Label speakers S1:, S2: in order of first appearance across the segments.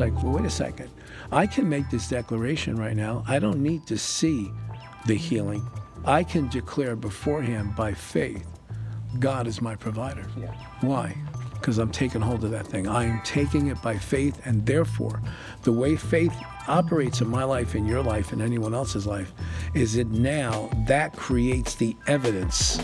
S1: like, well, wait a second. I can make this declaration right now. I don't need to see the healing. I can declare beforehand by faith, God is my provider.
S2: Yeah.
S1: Why? Because I'm taking hold of that thing. I am taking it by faith, and therefore, the way faith operates in my life, in your life, in anyone else's life, is that now that creates the evidence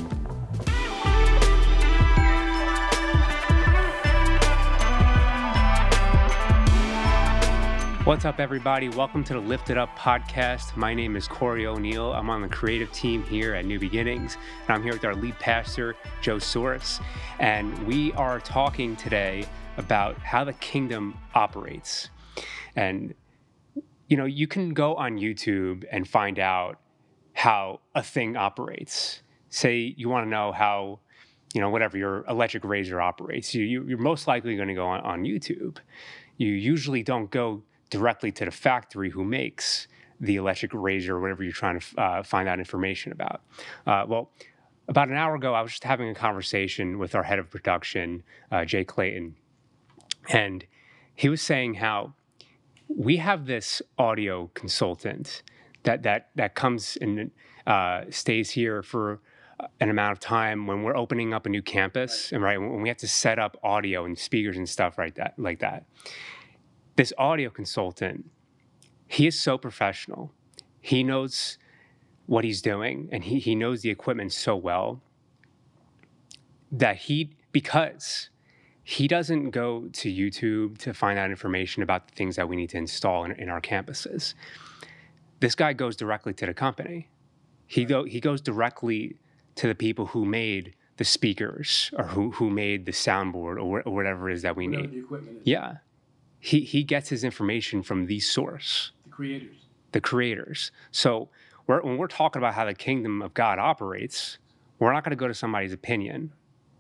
S2: What's up, everybody? Welcome to the Lifted Up podcast. My name is Corey O'Neill. I'm on the creative team here at New Beginnings, and I'm here with our lead pastor, Joe Sorce. And we are talking today about how the kingdom operates. And, you know, you can go on YouTube and find out how a thing operates. Say you want to know how, you know, whatever your electric razor operates, you, you, are most likely going to go on, on YouTube. You usually don't go directly to the factory who makes the electric razor or whatever you're trying to uh, find out information about. Uh, well, about an hour ago, I was just having a conversation with our head of production, uh, Jay Clayton, and he was saying how we have this audio consultant that that that comes and uh, stays here for an amount of time when we're opening up a new campus, and right when we have to set up audio and speakers and stuff right that like that this audio consultant, he is so professional. He knows what he's doing and he, he knows the equipment so well that he, because he doesn't go to YouTube to find out information about the things that we need to install in, in our campuses. This guy goes directly to the company. He, go, he goes directly to the people who made the speakers or who, who made the soundboard or, or whatever it is that we
S1: whatever
S2: need.
S1: the equipment is.
S2: Yeah he he gets his information from the source,
S1: The creators.
S2: the creators. So we're, when we're talking about how the kingdom of God operates, we're not going to go to somebody's opinion.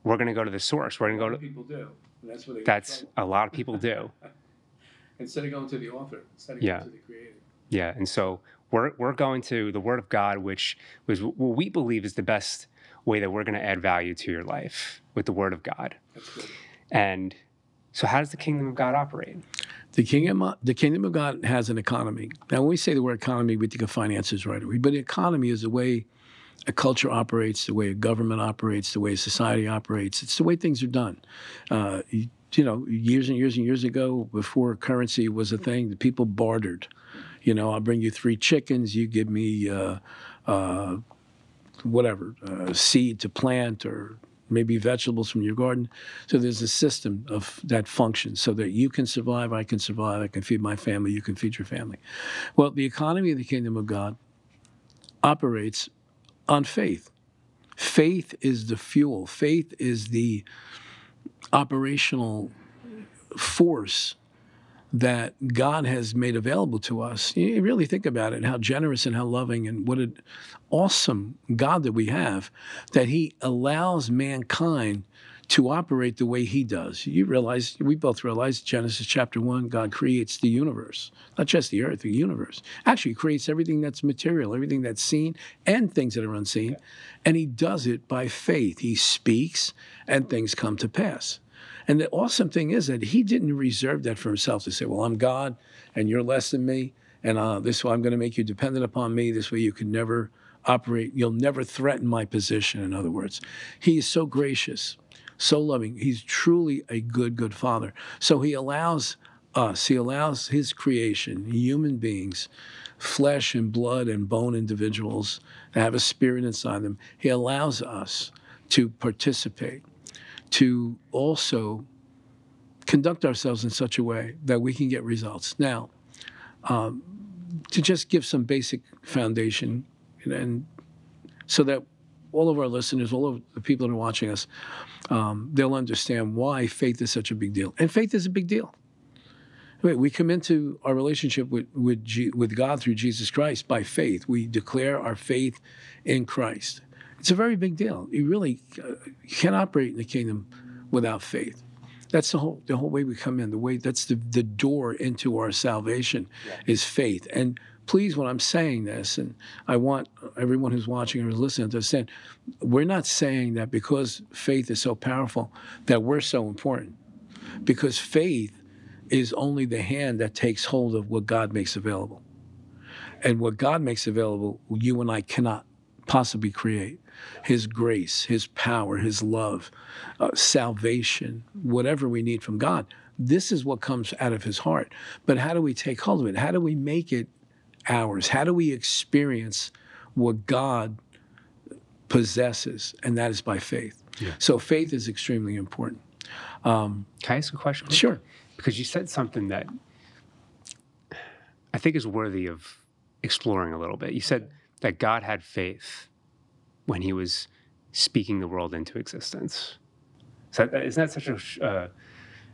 S2: We're going to go to the source. We're going to go to
S1: people do. And that's what they do.
S2: that's a lot of people do.
S1: Instead of going to the author, instead of
S2: Yeah.
S1: going to the creator.
S2: Yeah, and so we're we're going to the Word of God, which was what we believe is the best way that we're going to add value to your life with the Word of God. And so, how does the kingdom of God operate?
S1: The kingdom, the kingdom of God has an economy. Now, when we say the word economy, we think of finances right away. But economy is the way a culture operates, the way a government operates, the way society operates. It's the way things are done. Uh, you, you know, years and years and years ago, before currency was a thing, the people bartered. You know, I'll bring you three chickens. You give me uh, uh, whatever uh, seed to plant or maybe vegetables from your garden. So there's a system of that function so that you can survive, I can survive, I can feed my family, you can feed your family. Well, the economy of the kingdom of God operates on faith. Faith is the fuel. Faith is the operational force that God has made available to us. You really think about it, how generous and how loving and what an awesome God that we have, that He allows mankind to operate the way He does. You realize, we both realize, Genesis chapter 1, God creates the universe, not just the earth, the universe. Actually, He creates everything that's material, everything that's seen, and things that are unseen. And He does it by faith. He speaks, and things come to pass. And the awesome thing is that he didn't reserve that for himself to say, well, I'm God and you're less than me. And uh, this way I'm going to make you dependent upon me. This way you can never operate. You'll never threaten my position, in other words. He is so gracious, so loving. He's truly a good, good father. So he allows us, he allows his creation, human beings, flesh and blood and bone individuals that have a spirit inside them. He allows us to participate to also conduct ourselves in such a way that we can get results. Now, um, to just give some basic foundation, and, and, so that all of our listeners, all of the people that are watching us, um, they'll understand why faith is such a big deal. And faith is a big deal. We come into our relationship with with, G, with God through Jesus Christ by faith. We declare our faith in Christ. It's a very big deal. You really uh, can't operate in the kingdom without faith. That's the whole the whole way we come in. The way that's the the door into our salvation yeah. is faith. And please, when I'm saying this, and I want everyone who's watching or who's listening to understand, we're not saying that because faith is so powerful that we're so important. Because faith is only the hand that takes hold of what God makes available. And what God makes available, you and I cannot possibly create. His grace, His power, His love, uh, salvation, whatever we need from God. This is what comes out of His heart. But how do we take hold of it? How do we make it ours? How do we experience what God possesses? And that is by faith.
S2: Yeah.
S1: So faith is extremely important.
S2: Um, Can I ask a question?
S1: Sure.
S2: Because you said something that I think is worthy of exploring a little bit. You said that God had faith when he was speaking the world into existence. So that, isn't that such a uh,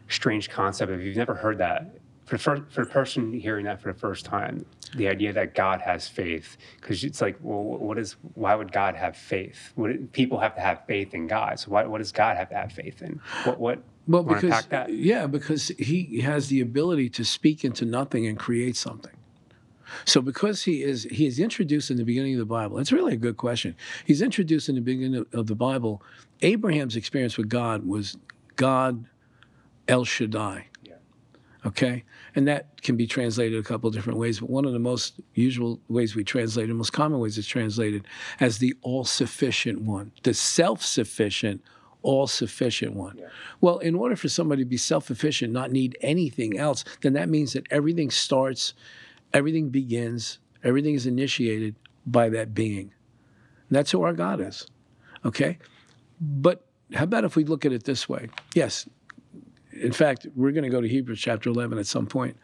S2: strange concept? If you've never heard that, for, for, for a person hearing that for the first time, the idea that God has faith, because it's like, well, what is? Why would God have faith? What, people have to have faith in God. So why, what does God have to have faith in? What? What?
S1: Well, because yeah, because he has the ability to speak into nothing and create something. So because he is he is introduced in the beginning of the Bible, it's really a good question. He's introduced in the beginning of the Bible. Abraham's experience with God was God El Shaddai. Yeah. Okay? And that can be translated a couple of different ways, but one of the most usual ways we translate it, most common ways it's translated as the all-sufficient one, the self-sufficient all sufficient one. Yeah. Well, in order for somebody to be self sufficient, not need anything else, then that means that everything starts Everything begins, everything is initiated by that being. And that's who our God is. Okay? But how about if we look at it this way? Yes. In fact, we're going to go to Hebrews chapter 11 at some point,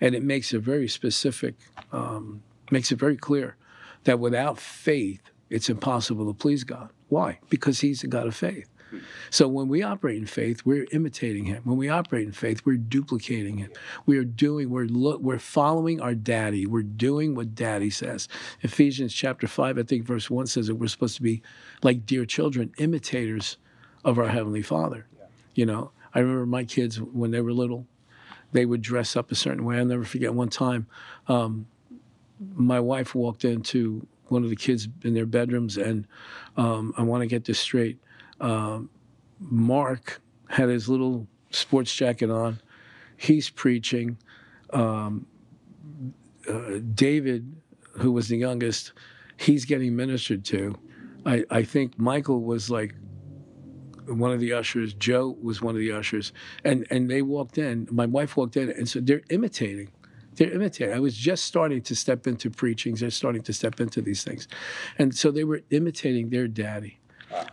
S1: and it makes it very specific, um, makes it very clear that without faith, it's impossible to please God. Why? Because He's a God of faith. So when we operate in faith, we're imitating him. When we operate in faith, we're duplicating him. We are doing, we're look, we're following our daddy. We're doing what daddy says. Ephesians chapter 5, I think verse 1 says that we're supposed to be like dear children, imitators of our heavenly father. Yeah. You know, I remember my kids when they were little, they would dress up a certain way. I'll never forget one time, um, my wife walked into one of the kids in their bedrooms, and um, I want to get this straight uh, Mark had his little sports jacket on. He's preaching. Um, uh, David, who was the youngest, he's getting ministered to. I, I think Michael was like one of the ushers. Joe was one of the ushers, and and they walked in. My wife walked in, and so they're imitating. They're imitating. I was just starting to step into preachings. They're starting to step into these things, and so they were imitating their daddy.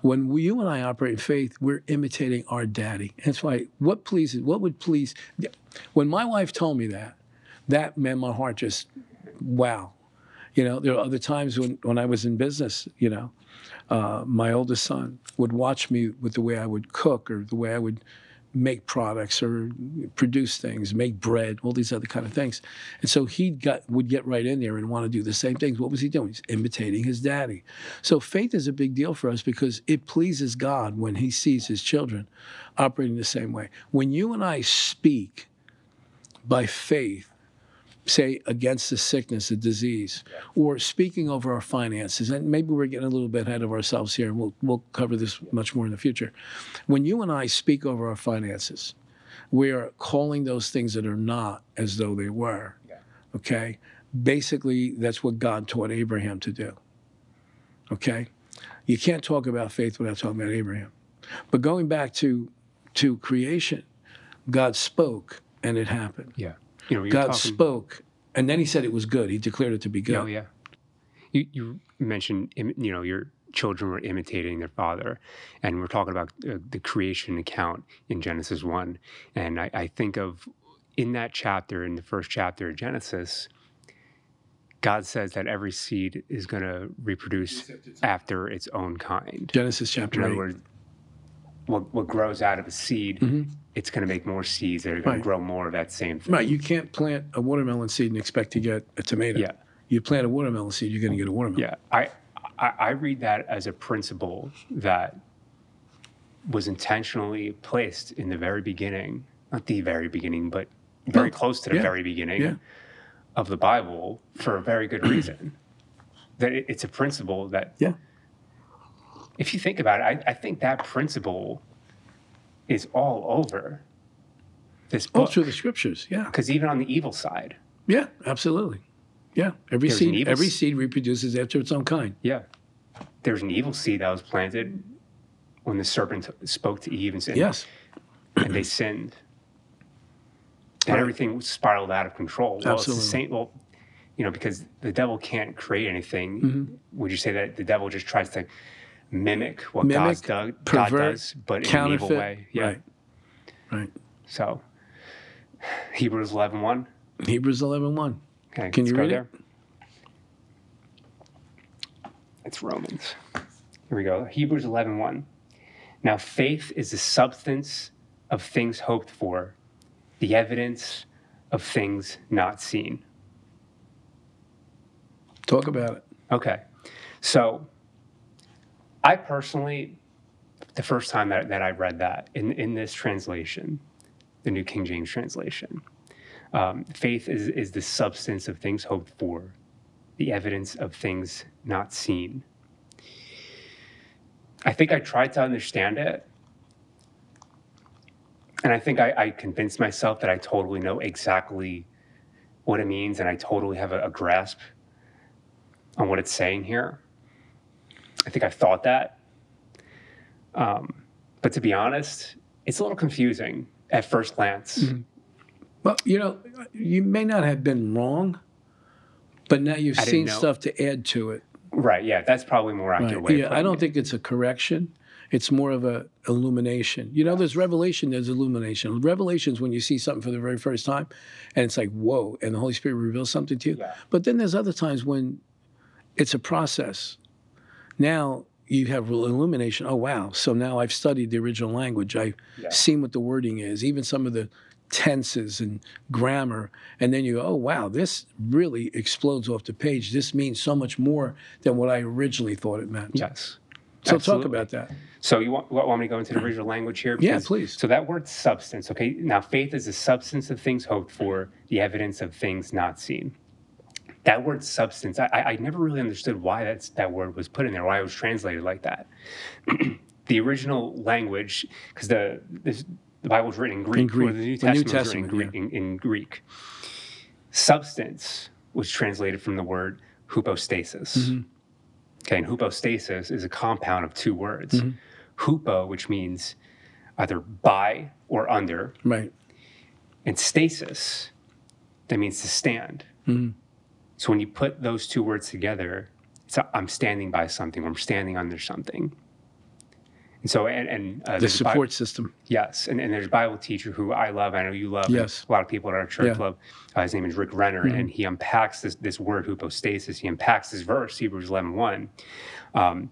S1: When we, you and I operate in faith, we're imitating our daddy. That's why what pleases, what would please. When my wife told me that, that meant my heart just, wow. You know, there are other times when, when I was in business, you know, uh, my oldest son would watch me with the way I would cook or the way I would make products or produce things, make bread, all these other kind of things. And so he got would get right in there and want to do the same things. What was he doing? He's imitating his daddy. So faith is a big deal for us because it pleases God when he sees his children operating the same way. When you and I speak by faith, say against the sickness, a disease, or speaking over our finances. And maybe we're getting a little bit ahead of ourselves here, and we'll, we'll cover this much more in the future. When you and I speak over our finances, we are calling those things that are not as though they were. Okay? Basically, that's what God taught Abraham to do. Okay? You can't talk about faith without talking about Abraham. But going back to to creation, God spoke and it happened.
S2: Yeah.
S1: You know, God talking... spoke, and then He said it was good. He declared it to be good.
S2: Oh yeah. You you mentioned you know your children were imitating their father, and we're talking about uh, the creation account in Genesis one, and I, I think of in that chapter, in the first chapter of Genesis. God says that every seed is going to reproduce after its own kind.
S1: Genesis chapter
S2: in 8. Words, what, what grows out of a seed mm-hmm it's going to make more seeds that are going right. to grow more of that same thing.
S1: Right. You can't plant a watermelon seed and expect to get a tomato.
S2: Yeah.
S1: You plant a watermelon seed, you're going to get a watermelon.
S2: Yeah. I, I, I read that as a principle that was intentionally placed in the very beginning, not the very beginning, but very close to the yeah. very beginning yeah. of the Bible for a very good reason. that it, it's a principle that,
S1: yeah.
S2: if you think about it, I, I think that principle is all over this
S1: All
S2: book.
S1: through the scriptures. Yeah.
S2: Because even on the evil side,
S1: Yeah, absolutely. Yeah. Every
S2: There's
S1: seed every seed reproduces after its own kind.
S2: yeah, there's an evil seed that was planted when the serpent spoke to Eve and said,
S1: Yes.
S2: and they sinned. And
S1: Right.
S2: everything spiraled out of control. Well,
S1: Absolutely.
S2: it's the same. Well, you know, because the devil can't create anything.
S1: Mm-hmm.
S2: Would you say that the devil just tries to mimic what
S1: Mimic,
S2: do- God does, but in an evil way? Yeah.
S1: Right. Right.
S2: So, Hebrews 11 1.
S1: Hebrews 11 1.
S2: Okay,
S1: Can you
S2: go
S1: read it?
S2: It's Romans. Here we go. Hebrews 11 1. Now, faith is the substance of things hoped for, the evidence of things not seen.
S1: Talk about it.
S2: Okay. So, I personally, the first time that, that I read that in, in this translation, the New King James translation, um, faith is, is the substance of things hoped for, the evidence of things not seen. I think I tried to understand it. And I think I, I convinced myself that I totally know exactly what it means and I totally have a, a grasp on what it's saying here. I think I thought that. Um, but to be honest, it's a little confusing at first glance.
S1: Well, you know, you may not have been wrong, but now you've
S2: I
S1: seen stuff to add to it.
S2: Right. Yeah. That's probably more accurate
S1: Right.
S2: way.
S1: Yeah, I don't
S2: it.
S1: think it's a correction. It's more of a illumination. You know, there's revelation, there's illumination. Revelation is when you see something for the very first time, and it's like whoa, and the Holy Spirit reveals something to you.
S2: Yeah.
S1: But then there's other times when it's a process. Now you have illumination. Oh wow! So now I've studied the original language. I've
S2: Yeah.
S1: seen what the wording is, even some of the tenses and grammar, and then you go, oh wow, this really explodes off the page. This means so much more than what I originally thought it meant.
S2: Yes.
S1: So
S2: Absolutely.
S1: talk about that.
S2: So you want, want me to go into the original language here?
S1: Yeah, please.
S2: So that word substance, okay? Now, faith is the substance of things hoped for, the evidence of things not seen. That word substance, I, I never really understood why that's, that word was put in there, why it was translated like that. the original language, because the, this, the Bible was written in Greek,
S1: Greek.
S2: or the New
S1: The New
S2: Testament, was written in
S1: Testament,
S2: Greek, in, in Greek. Substance was translated from the word hypostasis.
S1: Mm-hmm.
S2: Okay, and hypostasis is a compound of two words.
S1: Mm-hmm.
S2: Hupo, which means either by or under,
S1: Right.
S2: and stasis, that means to stand.
S1: Mhm.
S2: So when you put those two words together, it's i I'm standing by something, or I'm standing under something. And so, and, and uh,
S1: The
S2: a Bi-
S1: support system.
S2: Yes, and, and there's a Bible teacher who I love. I know you love.
S1: Yes.
S2: a lot of people at our church
S1: Yeah. Mm-hmm.
S2: love. Uh, his name is Rick Renner, and he unpacks this this word hypostasis. He unpacks this verse, Hebrews 11:1. Um,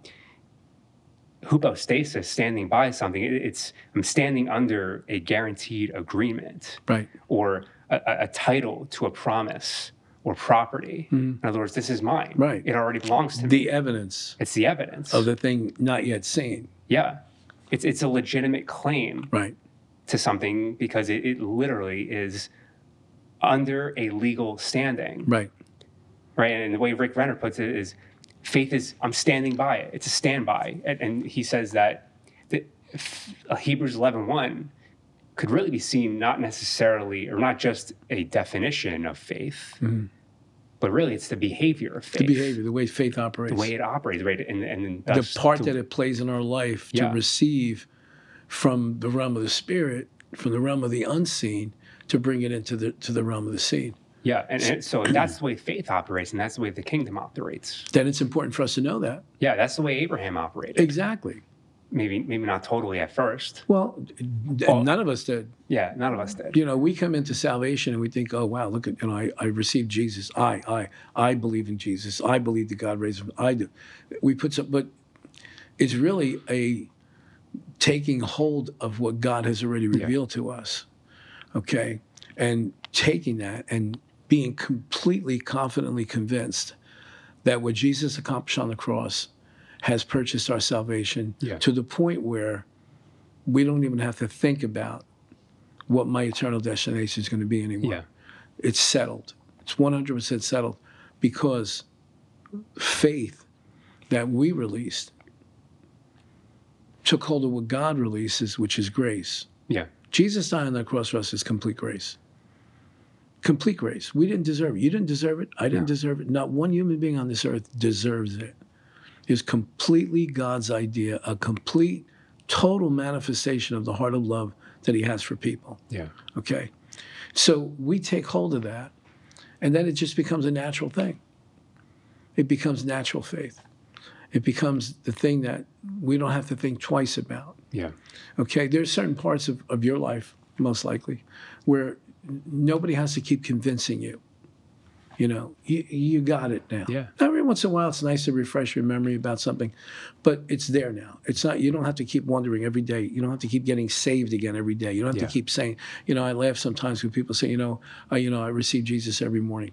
S2: hypostasis, standing by something. it- it's I'm standing under a guaranteed agreement
S1: Right.
S2: or a, a- a title to a promise or property. In other words, this is mine.
S1: Right.
S2: It already belongs to me.
S1: The evidence
S2: It's the evidence.
S1: of the thing not yet seen.
S2: yeah. It's it's a legitimate claim
S1: Right.
S2: to something because it, it literally is under a legal standing,
S1: Right.
S2: right? And the way Rick Renner puts it is, faith is I'm standing by it. It's a standby, and, and he says that the, uh, Hebrews 11:1 could really be seen not necessarily or not just a definition of faith, but really it's the behavior of faith,
S1: Mm-hmm. The behavior, the way faith operates.
S2: the way it operates, right? And and,
S1: the part that it plays in our life
S2: Yeah.
S1: to receive from the realm of the spirit, from the realm of the unseen, to bring it into the to the realm of the seen.
S2: yeah, and, and so that's the way faith operates, and that's the way the kingdom operates.
S1: Then it's important for us to know that.
S2: Yeah, that's the way Abraham operated.
S1: Exactly.
S2: Maybe maybe not totally at first.
S1: Well,
S2: Well-
S1: none of us did.
S2: Yeah, none of us did.
S1: You know, we come into salvation and we think, oh wow, look at you know, I, I received Jesus. I I I believe in Jesus. I believe that God raised him. I do. We put some, but it's really a taking hold of what God has already revealed to us. Okay, and taking that and being completely confidently convinced that what Jesus accomplished on the cross has purchased our salvation
S2: Yeah.
S1: to the point where we don't even have to think about what my eternal destination is going to be anymore.
S2: Yeah.
S1: It's settled. It's 100% settled because faith that we released took hold of what God releases, which is grace.
S2: Yeah.
S1: Jesus dying on the cross for us is complete grace. Complete grace. We didn't deserve it. You didn't deserve it. I didn't
S2: No.
S1: deserve it. Not one human being on this earth deserves it. It's completely God's idea, a complete, total manifestation of the heart of love that He has for people.
S2: Yeah.
S1: Okay. So we take hold of that, and then it just becomes a natural thing. It becomes natural faith. It becomes the thing that we don't have to think twice about.
S2: Yeah.
S1: Okay. There's certain parts of, of your life, most likely, where nobody has to keep convincing you. You know, you, you got it now.
S2: Yeah.
S1: Every once in a while, it's nice to refresh your memory about something, but it's there now. It's not. You don't have to keep wondering every day. You don't have to keep getting saved again every day. You don't have
S2: Yeah.
S1: to keep saying. You know, I laugh sometimes when people say, you know, uh, you know, I receive Jesus every morning.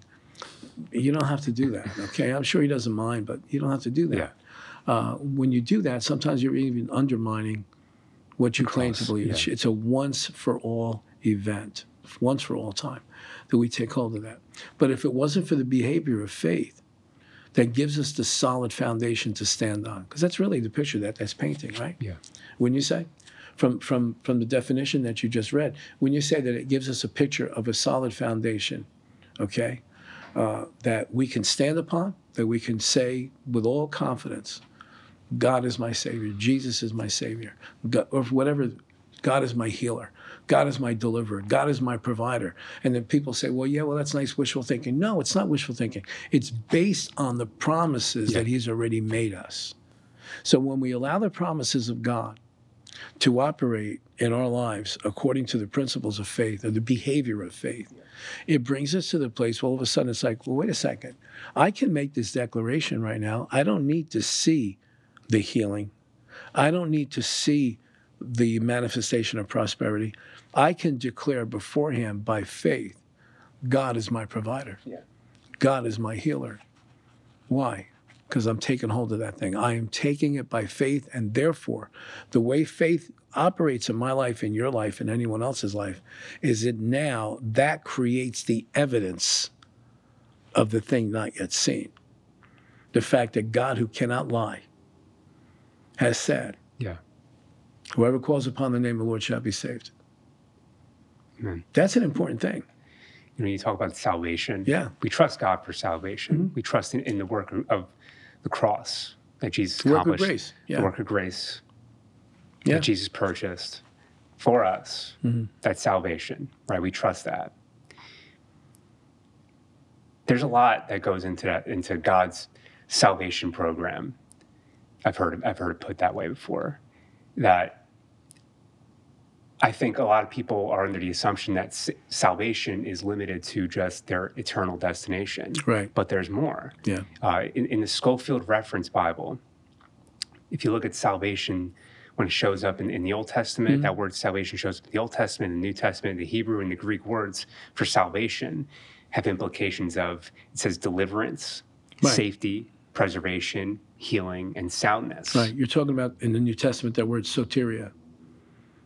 S1: You don't have to do that. Okay, I'm sure he doesn't mind, but you don't have to do that.
S2: Yeah.
S1: Uh, when you do that, sometimes you're even undermining what you claim to believe.
S2: yeah.
S1: It's, it's a once for all event, once for all time, that we take hold of that. But if it wasn't for the behavior of faith that gives us the solid foundation to stand on, because that's really the picture that that's painting, right?
S2: Yeah.
S1: When you say, from from from the definition that you just read, when you say that it gives us a picture of a solid foundation, okay, uh, that we can stand upon, that we can say with all confidence, God is my Savior, Jesus is my Savior, God, or whatever, God is my healer, God is my deliverer, God is my provider. And then people say, well, yeah, well, that's nice wishful thinking. No, it's not wishful thinking. It's based on the promises
S2: Yeah.
S1: that He's already made us. So when we allow the promises of God to operate in our lives according to the principles of faith or the behavior of faith, it brings us to the place where all of a sudden it's like, well, wait a second. I can make this declaration right now. I don't need to see the healing. I don't need to see the manifestation of prosperity. I can declare beforehand by faith, God is my provider.
S2: Yeah.
S1: God is my healer. Why? Because I'm taking hold of that thing. I am taking it by faith, and therefore, the way faith operates in my life, in your life, in anyone else's life, is that now that creates the evidence of the thing not yet seen. The fact that God, who cannot lie, has said,
S2: Yeah.
S1: Whoever calls upon the name of the Lord shall be saved.
S2: Amen.
S1: That's an important thing.
S2: You know, you talk about salvation.
S1: Yeah.
S2: We trust God for salvation. Mm-hmm. We trust in, in the work of the cross that Jesus
S1: The work of grace. Yeah.
S2: The work of grace
S1: Yeah.
S2: that Jesus purchased for us. Mm-hmm. That's salvation, right? We trust that. There's a lot that goes into that, into God's salvation program. I've heard I've heard it put that way before. That I think a lot of people are under the assumption that s- salvation is limited to just their eternal destination.
S1: Right.
S2: But there's more.
S1: Yeah.
S2: Uh, in, in the Scofield Reference Bible, if you look at salvation when it shows up in, in the Old Testament,
S1: Mm-hmm.
S2: that word salvation shows up in the Old Testament, the New Testament, the Hebrew and the Greek words for salvation have implications of it says deliverance,
S1: Right.
S2: safety, preservation, healing, and soundness.
S1: Right. You're talking about in the New Testament that word soteria,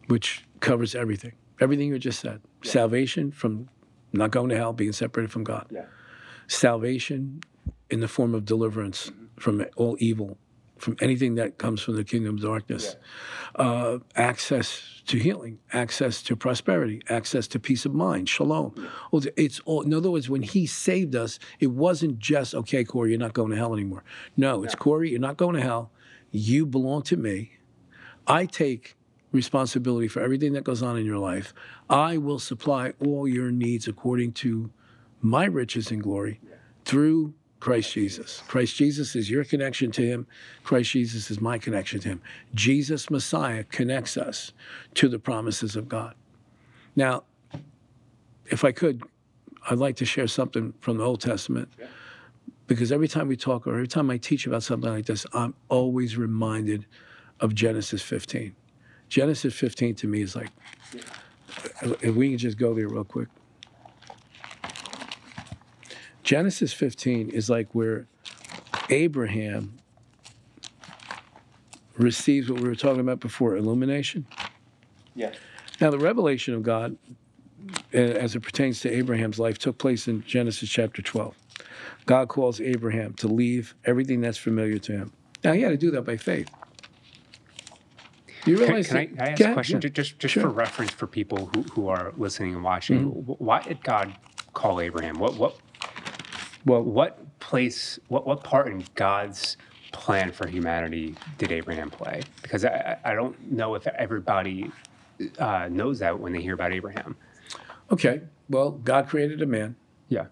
S1: which covers everything. Everything you just said. Salvation from not going to hell, being separated from God.
S2: Yeah.
S1: Salvation in the form of deliverance from all evil, from anything that comes from the kingdom of darkness. Uh, access to healing, access to prosperity, access to peace of mind, shalom. Well, It's all. In other words, when He saved us, it wasn't just okay, Corey, you're not going to hell anymore. No, it's Corey, you're not going to hell. You belong to me. I take responsibility for everything that goes on in your life. I will supply all your needs according to my riches and glory through Christ Jesus. Christ Jesus is your connection to him. Christ Jesus is my connection to him. Jesus Messiah connects us to the promises of God. Now, if I could, I'd like to share something from the Old Testament because every time we talk or every time I teach about something like this, I'm always reminded of Genesis 15. Genesis 15 to me is like, if we can just go there real quick. Genesis 15 is like where Abraham receives what we were talking about before illumination.
S2: Yeah.
S1: Now, the revelation of God, uh, as it pertains to Abraham's life, took place in Genesis chapter 12. God calls Abraham to leave everything that's familiar to him. Now, he had to do that by faith. You
S2: Can,
S1: realize
S2: can I,
S1: that-
S2: can I ask a question
S1: yeah.
S2: Just just
S1: Sure.
S2: for reference for people who, who are listening and watching?
S1: Mm-hmm.
S2: Why did God call Abraham? What what
S1: Well,
S2: what place what what part in God's plan for humanity did Abraham play? Because I I I don't know if everybody uh, knows that when they hear about Abraham.
S1: okay. Well, God created a man.
S2: Yeah.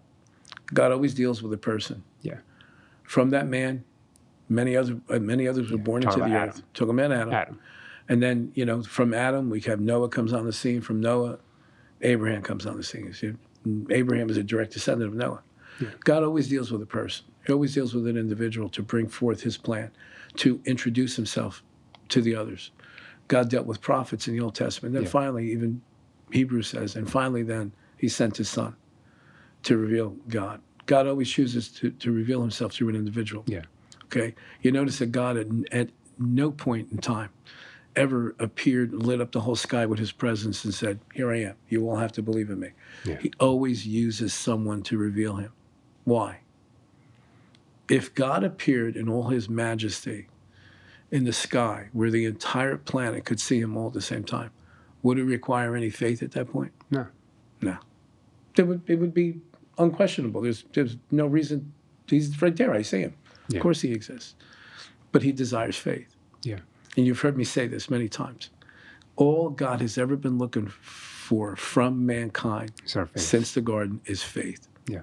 S1: God always deals with a person.
S2: Yeah.
S1: From that man, many other uh, many others were born
S2: talk
S1: into the
S2: about
S1: earth. Took a man Adam.
S2: Adam.
S1: And then, you know, from Adam, we have Noah comes on the scene. From Noah, Abraham comes on the scene. See, Abraham is a direct descendant of Noah. God always deals with a person. He always deals with an individual to bring forth his plan, to introduce himself to the others. God dealt with prophets in the Old Testament. Then
S2: Yeah.
S1: finally, even Hebrews says, and finally, then he sent his son to reveal God. God always chooses to, to reveal himself through an individual.
S2: Yeah.
S1: Okay. You notice that God at, at no point in time ever appeared, lit up the whole sky with his presence and said, Here I am. You all have to believe in me.
S2: Yeah.
S1: He always uses someone to reveal him. Why? If God appeared in all his majesty in the sky where the entire planet could see him all at the same time, would it require any faith at that point?
S2: No.
S1: No. It would, it would be unquestionable. There's, there's no reason. He's right there. I see him.
S2: Yeah.
S1: Of course he exists. But he desires faith.
S2: Yeah.
S1: And you've heard me say this many times. All God has ever been looking for from mankind
S2: So our faith.
S1: since the garden is faith.
S2: Yeah.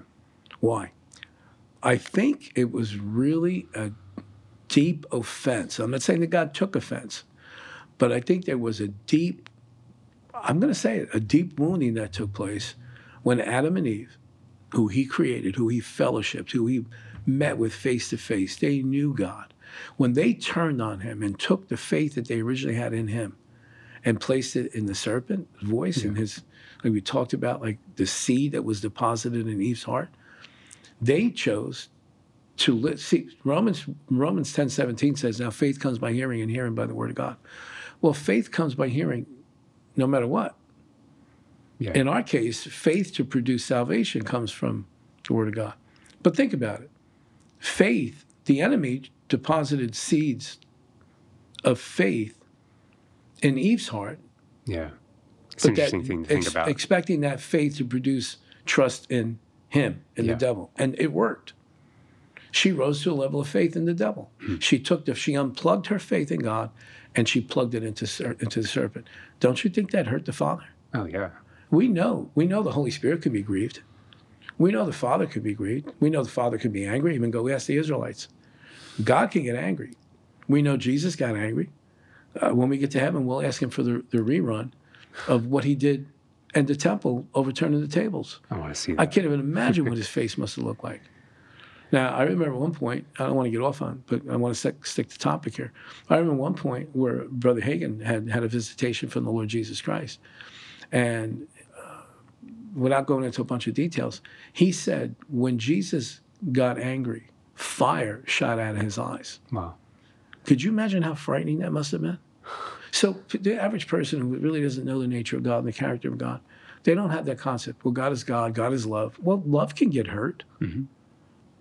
S1: Why? I think it was really a deep offense. I'm not saying that God took offense, but I think there was a deep, I'm going to say it, a deep wounding that took place when Adam and Eve, who he created, who he fellowshipped, who he met with face to face, they knew God. When they turned on him and took the faith that they originally had in him and placed it in the serpent's voice and his, like we talked about, like the seed that was deposited in Eve's heart, they chose to see Romans Romans ten seventeen says now faith comes by hearing and hearing by the word of God. Well, faith comes by hearing, no matter what.
S2: Yeah.
S1: In our case, faith to produce salvation comes from the word of God. But think about it. Faith, the enemy deposited seeds of faith in Eve's heart
S2: Yeah. It's an
S1: but that-
S2: interesting thing to think
S1: ex-
S2: about.
S1: Expecting that faith to produce trust in him, in
S2: Yeah.
S1: the devil. And it worked. She rose to a level of faith in the devil.
S2: Hmm.
S1: She took the, she unplugged her faith in God and she plugged it into, into the serpent. Don't you think that hurt the Father?
S2: oh yeah.
S1: We know, we know the Holy Spirit can be grieved. We know the Father could be grieved. We know the Father could be angry. Even go ask the Israelites. God can get angry. We know Jesus got angry. Uh, when we get to heaven, we'll ask him for the, the rerun of what he did and the temple overturning the tables.
S2: I want to see that.
S1: I can't even imagine what his face must have looked like. Now, I remember one point, I don't want to get off on, but I want to stick, stick to topic here. I remember one point where Brother Hagin had had a visitation from the Lord Jesus Christ. And uh, without going into a bunch of details, he said when Jesus got angry, fire shot out of his eyes.
S2: wow.
S1: Could you imagine how frightening that must have been? So the average person who really doesn't know the nature of God and the character of God, they don't have that concept. Well, God is God. God is love. Well, love can get hurt.
S2: Mhm.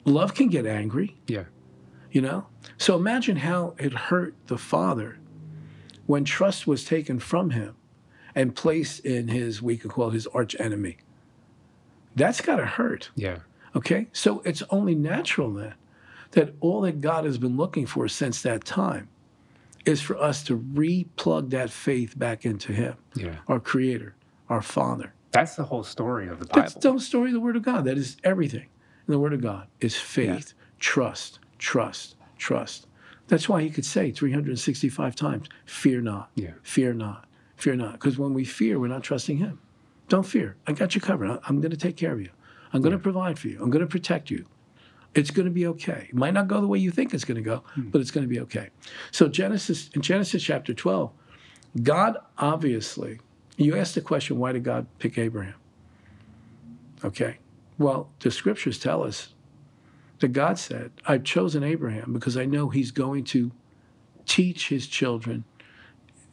S1: Love can get angry.
S2: Yeah.
S1: You know. So imagine how it hurt the father when trust was taken from him and placed in his we could call his arch enemy. That's got to hurt.
S2: Yeah.
S1: Okay? So it's only natural then that all that God has been looking for since that time is for us to re-plug that faith back into Him,
S2: Yeah.
S1: our Creator, our Father.
S2: That's the whole story of the Bible.
S1: That's the whole story of the Word of God. That is everything. in the Word of God is faith, trust, trust, trust. That's why He could say 365 times, "Fear not,
S2: Yeah.
S1: fear not, fear not." Because when we fear, we're not trusting Him. Don't fear. I got you covered. I'm going to take care of you. I'm going to provide for you. I'm going to protect you. It's going to be okay. It might not go the way you think it's going to go, hmm. but it's going to be okay. So Genesis in Genesis chapter 12, God obviously, you asked the question, why did God pick Abraham? Okay. Well, the scriptures tell us that God said, I've chosen Abraham because I know he's going to teach his children.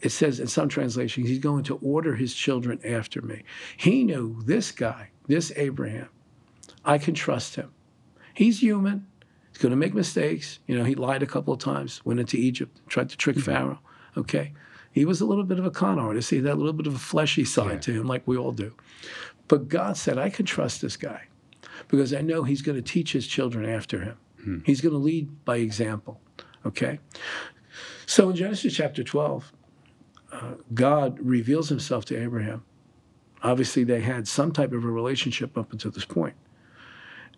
S1: It says in some translations, he's going to order his children after me. He knew this guy, this Abraham, I can trust him. He's human. He's going to make mistakes. You know, he lied a couple of times, went into Egypt, tried to trick Pharaoh. Okay. He was a little bit of a con artist. He had a little bit of a fleshy side
S2: Yeah.
S1: to him, like we all do. But God said, I can trust this guy because I know he's going to teach his children after him.
S2: Hmm.
S1: He's going to lead by example. Okay? So in Genesis chapter 12, uh, God reveals himself to Abraham. Obviously, they had some type of a relationship up until this point.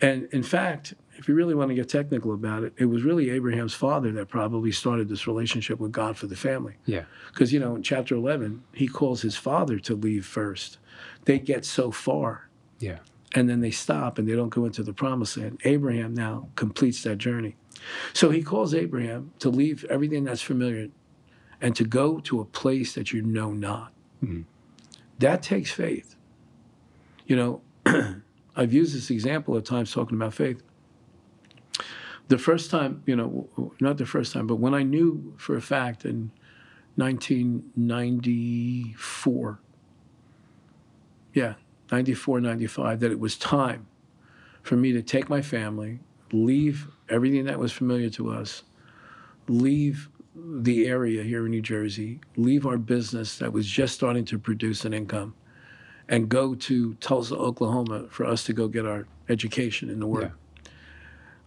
S1: And in fact, if you really want to get technical about it, it was really Abraham's father that probably started this relationship with God for the family.
S2: Yeah.
S1: Because, you know, in chapter 11, he calls his father to leave first. They get so far
S2: Yeah.
S1: and then they stop and they don't go into the promised land. Abraham now completes that journey. So he calls Abraham to leave everything that's familiar and to go to a place that you know not.
S2: Mhm.
S1: That takes faith. You know, I've used this example at times talking about faith. The first time, you know, not the first time, but when I knew for a fact in 1994, yeah, 94, 95, that it was time for me to take my family, leave everything that was familiar to us, leave the area here in New Jersey, leave our business that was just starting to produce an income, and go to Tulsa, Oklahoma for us to go get our education in the Word.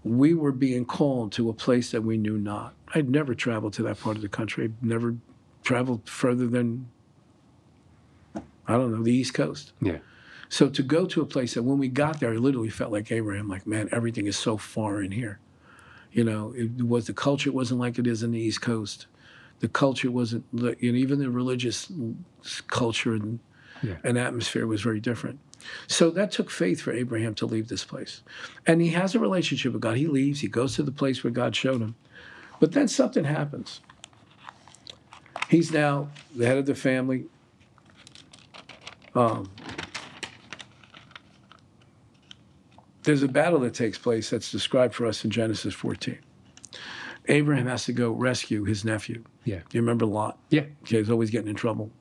S1: We were being called to a place that we knew not. I'd never traveled to that part of the country. I'd never traveled further than, I don't know, the East Coast.
S2: Yeah.
S1: So to go to a place that when we got there, I literally felt like Abraham, like, man, everything is so foreign here. You know, it was the culture wasn't like it is in the East Coast. The culture wasn't, you know, even the religious culture and,
S2: Yeah.
S1: and atmosphere was very different. So that took faith for Abraham to leave this place. And he has a relationship with God. He leaves, he goes to the place where God showed him. But then something happens. He's now the head of the family. Um, there's a battle that takes place that's described for us in Genesis 14. Abraham has to go rescue his nephew.
S2: Yeah.
S1: Do you remember Lot?
S2: Yeah.
S1: Okay, he's always getting in trouble.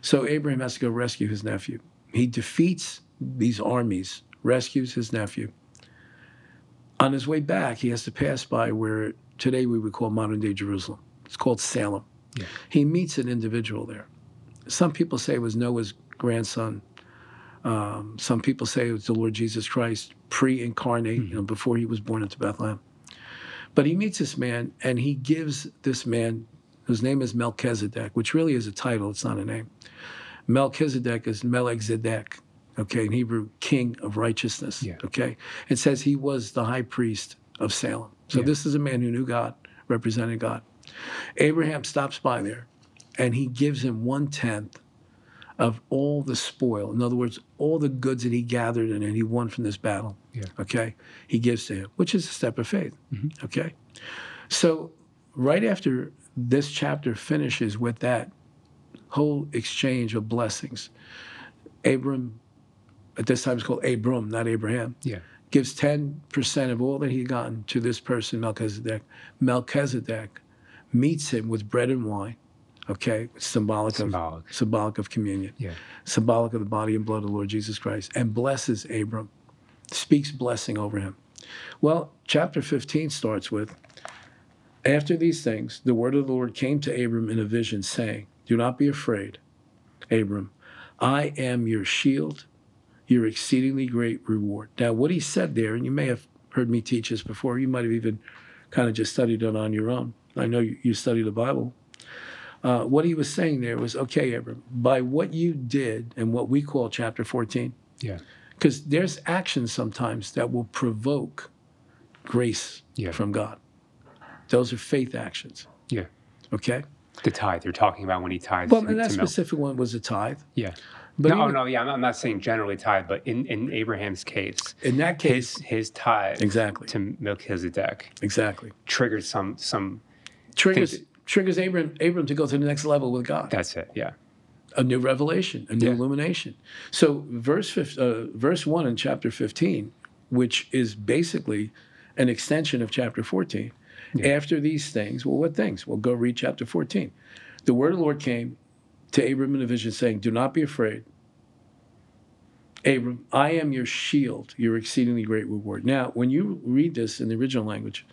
S1: So Abraham has to go rescue his nephew. He defeats these armies, rescues his nephew. On his way back, he has to pass by where today we would call modern day Jerusalem. It's called Salem.
S2: Yeah.
S1: He meets an individual there. Some people say it was Noah's grandson. Um, some people say it was the Lord Jesus Christ, pre-incarnate, you know, before he was born into Bethlehem. But he meets this man, and he gives this man, whose name is Melchizedek, which really is a title, it's not a name. Melchizedek is Melchizedek, okay, in Hebrew, king of righteousness,
S2: Yeah.
S1: okay? It says he was the high priest of Salem. So
S2: Yeah.
S1: this is a man who knew God, represented God. Abraham stops by there, and he gives him one tenth of all the spoil. In other words, all the goods that he gathered and he won from this battle.
S2: Yeah.
S1: Okay, he gives to him, which is a step of faith.
S2: Mhm.
S1: Okay, so right after this chapter finishes with that whole exchange of blessings, Abram, at this time it's called Abram, not Abraham,
S2: Yeah.
S1: gives 10% of all that he'd gotten to this person, Melchizedek. Melchizedek meets him with bread and wine, okay, symbolic,
S2: Symbolic.
S1: of symbolic of communion,
S2: Yeah.
S1: symbolic of the body and blood of the Lord Jesus Christ, and blesses Abram, speaks blessing over him. Well, chapter 15 starts with After these things, the word of the Lord came to Abram in a vision, saying, Do not be afraid, Abram. I am your shield, your exceedingly great reward. Now, what he said there, and you may have heard me teach this before, you might have even kind of just studied it on your own. I know you, you study the Bible. Uh, what he was saying there was, okay, Abram, by what you did and what we call chapter 14,
S2: Yeah.
S1: because there's actions sometimes that will provoke grace
S2: Yeah.
S1: from God. Those are faith actions.
S2: Yeah.
S1: Okay.
S2: The tithe you're talking about when he tithes
S1: Well, and that
S2: to milk.
S1: specific one was a tithe.
S2: Yeah.
S1: But
S2: no, oh,
S1: even
S2: no, yeah, I'm, I'm not saying generally tithe, but in, in Abraham's case,
S1: in that case,
S2: his tithe
S1: exactly,
S2: to Melchizedek
S1: exactly,
S2: triggered some some.
S1: triggers triggers Abram Abram to go to the next level with God.
S2: That's it. Yeah.
S1: a new revelation, a new
S2: Yeah.
S1: illumination. So verse uh, verse one in chapter fifteen, which is basically an extension of chapter fourteen.
S2: Yeah.
S1: After these things, well, what things? Well, go read chapter fourteen. The word of the Lord came to Abram in a vision, saying, "Do not be afraid." Abram, I am your shield, your exceedingly great reward. Now, when you read this in the original language,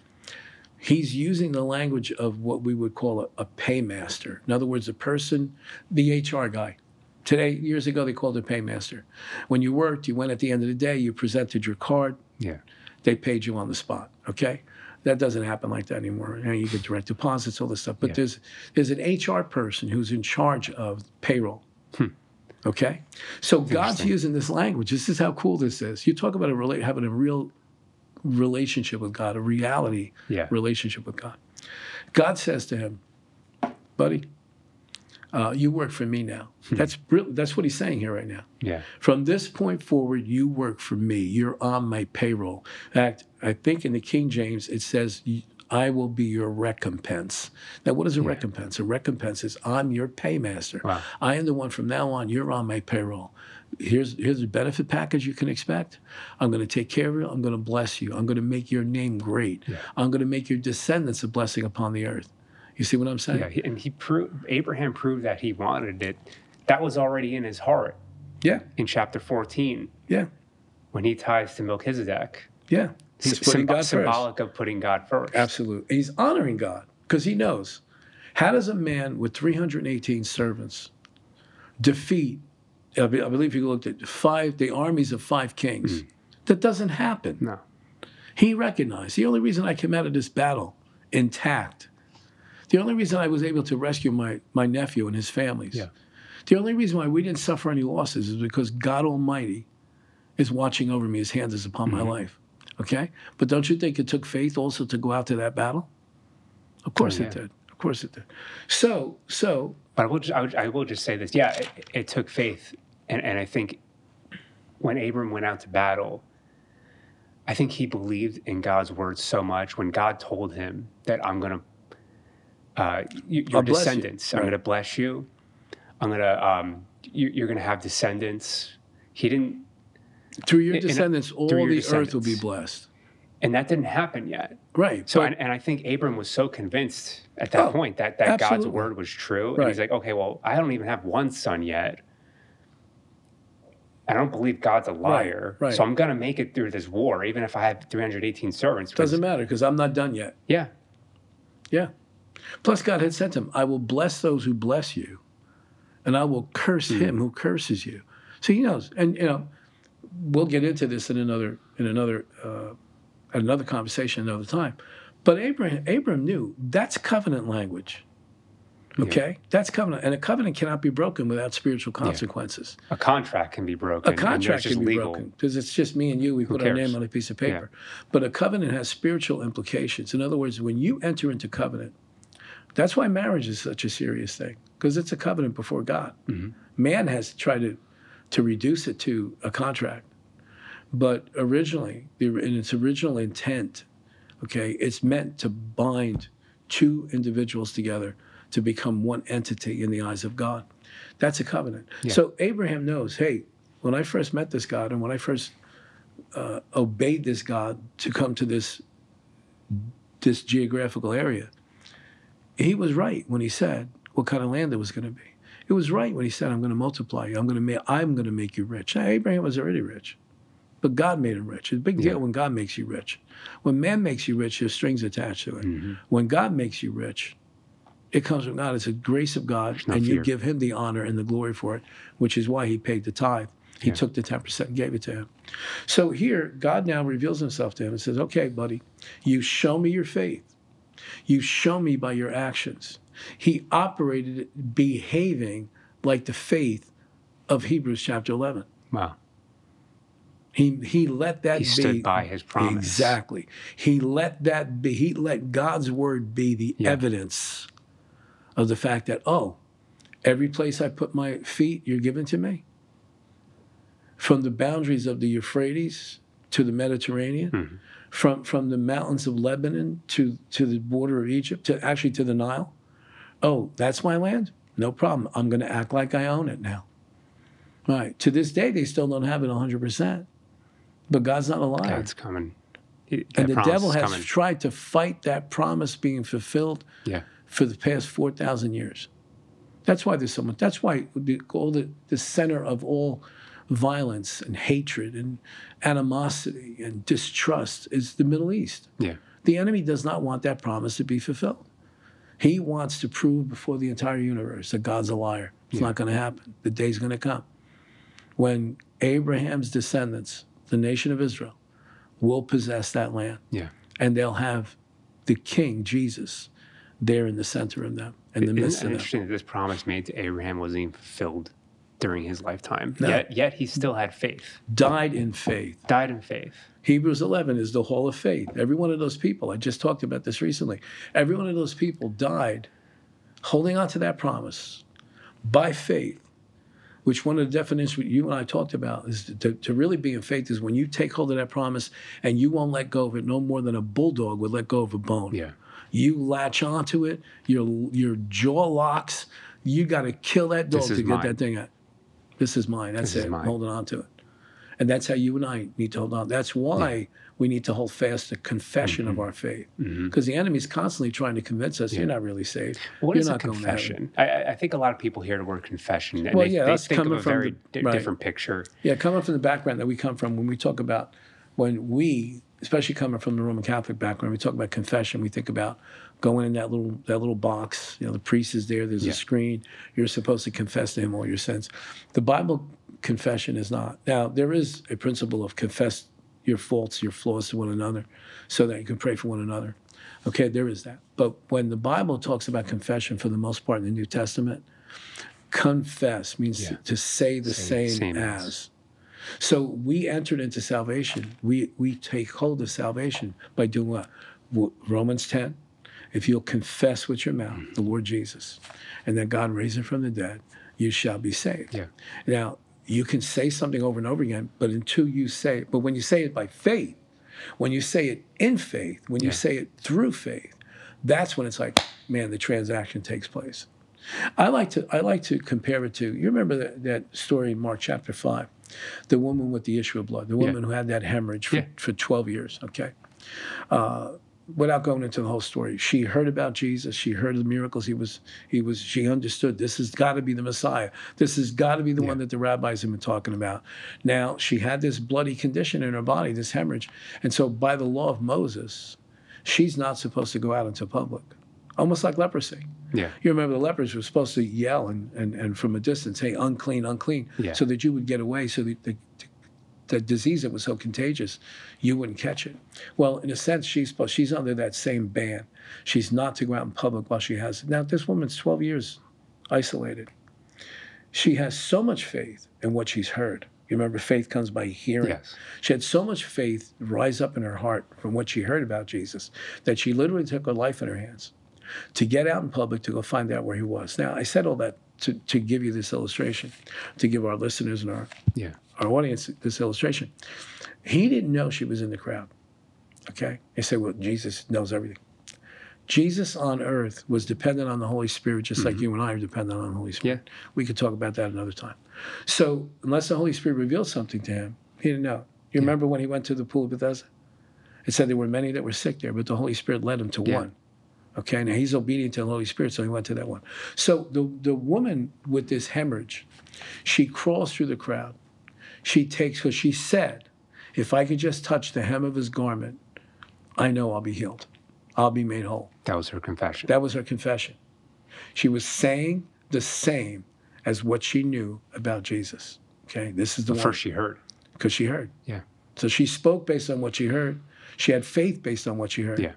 S1: He's using the language of what we would call a, a paymaster. In other words, a person, the HR guy. Today, years ago, they called it paymaster. When you worked, you went at the end of the day, you presented your card,
S2: Yeah.
S1: they paid you on the spot. Okay, that doesn't happen like that anymore. You, know, you get direct deposits, all this stuff. But
S2: Yeah.
S1: there's there's an HR person who's in charge of payroll. Okay, so God's
S2: Hmm.
S1: using this language. This is how cool this is. You talk about a rela- having a real relationship with God, a reality
S2: Yeah.
S1: relationship with God. God says to him, "Buddy, uh, you work for me now."
S2: Hmm.
S1: That's that's what he's saying here right now.
S2: Yeah.
S1: From this point forward, you work for me. You're on my payroll. In fact, I think in the King James it says, I will be your recompense. Now, what is a recompense? A recompense is I'm your paymaster.
S2: Wow.
S1: I am the one from now on, you're on my payroll. Here's, here's a benefit package you can expect. I'm going to take care of you. I'm going to bless you. I'm going to make your name great. I'm going to make your descendants a blessing upon the earth. You see what I'm saying?
S2: Yeah. And he proved Abraham proved that he wanted it. That was already in his heart
S1: Yeah.
S2: in chapter 14
S1: Yeah.
S2: when he ties to Melchizedek.
S1: Yeah. He's
S2: Sym-
S1: putting God first.
S2: symbolic of putting God first.
S1: Absolutely. He's honoring God because he knows how does a man with 318 servants defeat, I I believe you looked at five, the armies of five kings? Hmm. That doesn't happen.
S2: No.
S1: He recognized the only reason I came out of this battle intact, the only reason I was able to rescue my, my nephew and his families,
S2: Yeah.
S1: the only reason why we didn't suffer any losses is because God Almighty is watching over me. His hand is upon my mm-hmm. life. Okay? But don't you think it took faith also to go out to that battle? Of oh, course
S2: Oh, yeah.
S1: it did. Of course it did. So, so
S2: But I will just, I, would, I will just say this. Yeah, it, it took faith. And, and I think when Abram went out to battle, I think he believed in God's word so much when God told him that I'm going to, uh, you, your
S1: I'll bless you.
S2: descendants, I'm
S1: Right.
S2: going to bless you. I'm going to, um, you, you're going to have descendants. He didn't,
S1: through your
S2: In- in-
S1: descendants, all
S2: through
S1: the
S2: your
S1: earth will be blessed.
S2: and that didn't happen yet.
S1: Right.
S2: So, and, and I think Abram was so convinced at that
S1: Oh,
S2: point that, that God's word was true. And
S1: Right.
S2: he's like, okay, well, I don't even have one son yet. I don't believe God's a liar.
S1: right.
S2: So I'm going to make it through this war, even if I have 318 servants.
S1: doesn't matter because I'm not done yet.
S2: Yeah.
S1: Yeah. Plus, God had said to him, I will bless those who bless you, and I will curse
S2: Hmm.
S1: him who curses you. So he knows. And, you know, we'll get into this in another, in another, uh, another conversation another time. But Abraham, Abram knew that's covenant language. Okay? That's covenant. And a covenant cannot be broken without spiritual consequences.
S2: A contract can be broken.
S1: A
S2: and
S1: contract
S2: just
S1: can be
S2: legal.
S1: broken because it's just me and you. We put our name on a piece of paper. But a covenant has spiritual implications. In other words, when you enter into covenant, that's why marriage is such a serious thing because it's a covenant before God.
S2: Mm-hmm.
S1: Man has tried to to reduce it to a contract, but originally, the, in its original intent, okay, it's meant to bind two individuals together to become one entity in the eyes of God. That's a covenant. So Abraham knows, hey, when I first met this God and when I first uh, obeyed this God to come to this this geographical area, he was right when he said what kind of land it was going to be. It was right when he said, "I'm going to multiply you. I'm going to make. I'm going to make you rich." Now Abraham was already rich, but God made him rich. It's a big deal
S2: Yeah.
S1: when God makes you rich. When man makes you rich, there's strings attached to it.
S2: Mm-hmm.
S1: When God makes you rich, it comes from God. It's a grace of God, and you give Him the honor and the glory for it, which is why He paid the tithe. He
S2: Yeah.
S1: took the ten percent and gave it to him. So here, God now reveals Himself to him and says, "Okay, buddy, you show me your faith. You show me by your actions." He operated behaving like the faith of Hebrews chapter eleven.
S2: Wow.
S1: He he let that
S2: He
S1: be
S2: stood by his promise.
S1: Exactly. He let that be. He let God's word be the
S2: Yeah.
S1: evidence of the fact that oh, every place I put my feet, you're given to me. From the boundaries of the Euphrates to the Mediterranean,
S2: Mm-hmm.
S1: From from the mountains of Lebanon to to the border of Egypt, to actually to the Nile. Oh, that's my land. No problem. I'm going to act like I own it now. Right. To this day, they still don't have it 100 percent. But God's not a liar.
S2: God's coming.
S1: And the devil has
S2: coming.
S1: tried to fight that promise being fulfilled
S2: Yeah.
S1: for the past 4,000 years. That's why there's so much. That's why the, all the, the center of all violence and hatred and animosity and distrust is the Middle East.
S2: Yeah.
S1: The enemy does not want that promise to be fulfilled. He wants to prove before the entire universe that God's a liar. It's
S2: Yeah.
S1: not going to happen. The day's going to come when Abraham's descendants, the nation of Israel, will possess that land
S2: Yeah.
S1: and they'll have the king, Jesus, there in the center of them, in the midst
S2: Isn't it
S1: of them.
S2: interesting that this promise made to Abraham wasn't even fulfilled during his lifetime?
S1: No.
S2: Yet, yet he still had faith,
S1: Died in faith.
S2: died in faith.
S1: Hebrews 11 is the hall of faith. Every one of those people, I just talked about this recently, every one of those people died holding on to that promise by faith, which one of the definitions you and I talked about is to, to really be in faith is when you take hold of that promise and you won't let go of it no more than a bulldog would let go of a bone.
S2: Yeah.
S1: You latch onto it, your, your jaw locks, you got to kill that dog to get
S2: mine.
S1: that thing out. This is mine. That's
S2: This
S1: it.
S2: mine.
S1: Holding on to it. And that's how you and I need to hold on. That's why we need to hold fast the confession of mm-hmm. our faith. Mm-hmm. Because the enemy's constantly trying to convince us you're not really saved.
S2: What
S1: you're
S2: is a confession? I, I- think a lot of people hear the word confession and
S1: Well,
S2: they,
S1: yeah,
S2: they
S1: that's
S2: think of a very
S1: the-
S2: di-
S1: right.
S2: different picture.
S1: Yeah, coming from the background that we come from, when we talk about, when we, especially coming from the Roman Catholic background, we talk about confession. We think about going in that little that little box. You know, the priest is there. There's
S2: Yeah.
S1: a screen. You're supposed to confess to him all your sins. The Bible confession is not. Now there is a principle of confess your faults, your flaws to one another, so that you can pray for one another. Okay, there is that. But when the Bible talks about confession, for the most part in the New Testament, confess means
S2: Yeah.
S1: to, to say the
S2: Say-
S1: same,
S2: same as.
S1: as. So we entered into salvation. We we take hold of salvation by doing what? Romans 10. If you'll confess with your mouth the Lord Jesus and that God raised him from the dead, you shall be saved.
S2: Yeah.
S1: Now, you can say something over and over again, but until you say it, but when you say it by faith, when you say it in faith, when you say it through faith, that's when it's like, man, the transaction takes place. I like to I like to compare it to you remember that, that story in Mark chapter five, the woman with the issue of blood, the woman who had that hemorrhage for,
S2: Yeah.
S1: for twelve years. Okay, uh, without going into the whole story, she heard about Jesus. She heard the miracles. He was he was. She understood this has got to be the Messiah. This has got to be the one that the rabbis have been talking about. Now she had this bloody condition in her body, this hemorrhage, and so by the law of Moses, she's not supposed to go out into public, almost like leprosy.
S2: Yeah.
S1: You remember the lepers were supposed to yell and, and, and from a distance, hey, unclean, unclean,
S2: Yeah.
S1: so that you would get away, so that the, the disease that was so contagious, you wouldn't catch it. Well, in a sense, she's supposed, she's under that same ban. She's not to go out in public while she has. it. Now, this woman's 12 years isolated. She has so much faith in what she's heard. You remember, faith comes by hearing.
S2: Yes.
S1: She had so much faith rise up in her heart from what she heard about Jesus that she literally took her life in her hands to get out in public to go find out where he was. Now, I said all that to, to give you this illustration, to give our listeners and our,
S2: Yeah.
S1: our audience this illustration. He didn't know she was in the crowd. Okay? They say, well, Jesus knows everything. Jesus on earth was dependent on the Holy Spirit, just like mm-hmm. you and I are dependent on the Holy Spirit. We could talk about that another time. So, unless the Holy Spirit revealed something to him, he didn't know. You remember when he went to the pool of Bethesda? It said there were many that were sick there, but the Holy Spirit led him to
S2: Yeah.
S1: one. Okay, now he's obedient to the Holy Spirit, so he went to that one. So the the woman with this hemorrhage, she crawls through the crowd. She takes because she said, "If I could just touch the hem of his garment, I know I'll be healed. I'll be made whole."
S2: That was her confession.
S1: That was her confession. She was saying the same as what she knew about Jesus. Okay, this is the
S2: the
S1: one
S2: first she heard.
S1: because she heard.
S2: Yeah.
S1: So she spoke based on what she heard. She had faith based on what she heard.
S2: Yeah.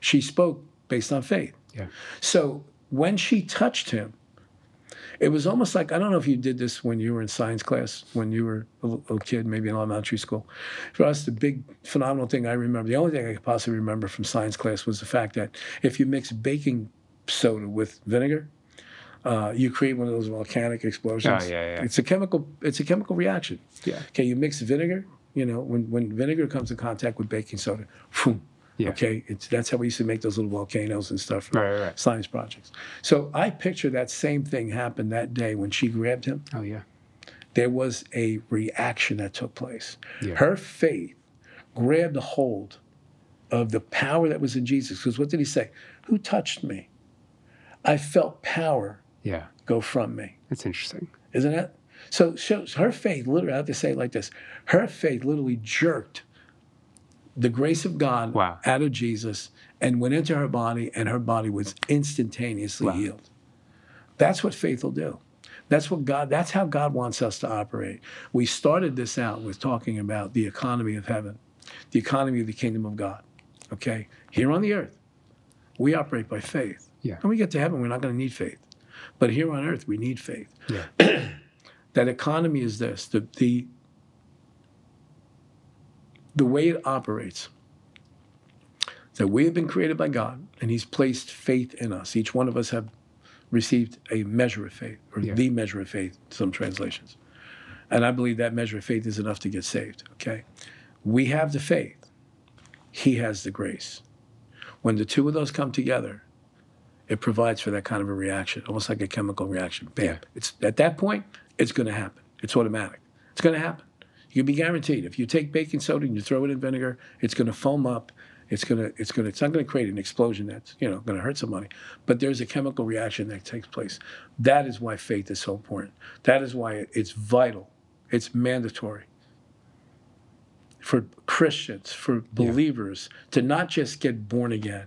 S1: She spoke based on faith.
S2: Yeah.
S1: So when she touched him, it was almost like I don't know if you did this when you were in science class, when you were a little kid, maybe in elementary school. For us, the big phenomenal thing I remember, the only thing I could possibly remember from science class was the fact that if you mix baking soda with vinegar, uh, you create one of those volcanic explosions.
S2: Oh, yeah, yeah.
S1: It's a chemical. It's a chemical reaction.
S2: Yeah.
S1: Okay, you mix vinegar. You know, when, when vinegar comes in contact with baking soda, boom,
S2: Yeah.
S1: okay, it's, that's how we used to make those little volcanoes and stuff for
S2: Right, right, right.
S1: science projects. So I picture that same thing happened that day when she grabbed him.
S2: Oh yeah.
S1: There was a reaction that took place.
S2: Yeah.
S1: Her faith grabbed a hold of the power that was in Jesus. Because what did he say? Who touched me? I felt power
S2: Yeah.
S1: go from me.
S2: That's interesting.
S1: Isn't it? So, so her faith, literally, I have to say it like this her faith literally jerked the grace of God
S2: Wow.
S1: out of Jesus and went into her body, and her body was instantaneously
S2: Wow.
S1: healed. That's what faith will do. That's what God. That's how God wants us to operate. We started this out with talking about the economy of heaven, the economy of the kingdom of God. Okay, here on the earth, we operate by faith.
S2: Yeah.
S1: When we get to heaven, we're not going to need faith, but here on earth, we need faith.
S2: Yeah.
S1: That economy is this: the the the way it operates. That we have been created by God, and He's placed faith in us. Each one of us have received a measure of faith, or
S2: Yeah.
S1: the measure of faith, some translations. And I believe that measure of faith is enough to get saved. Okay, we have the faith. He has the grace. When the two of those come together, it provides for that kind of a reaction, almost like a chemical reaction. Bam!
S2: Yeah.
S1: It's at that point, it's going to happen. It's automatic. It's going to happen. You can be guaranteed. If you take baking soda and you throw it in vinegar, it's going to foam up. It's going to. It's going to. It's not going to create an explosion that's you know going to hurt somebody. But there's a chemical reaction that takes place. That is why faith is so important. That is why it's vital. It's mandatory for Christians, for believers, to not just get born again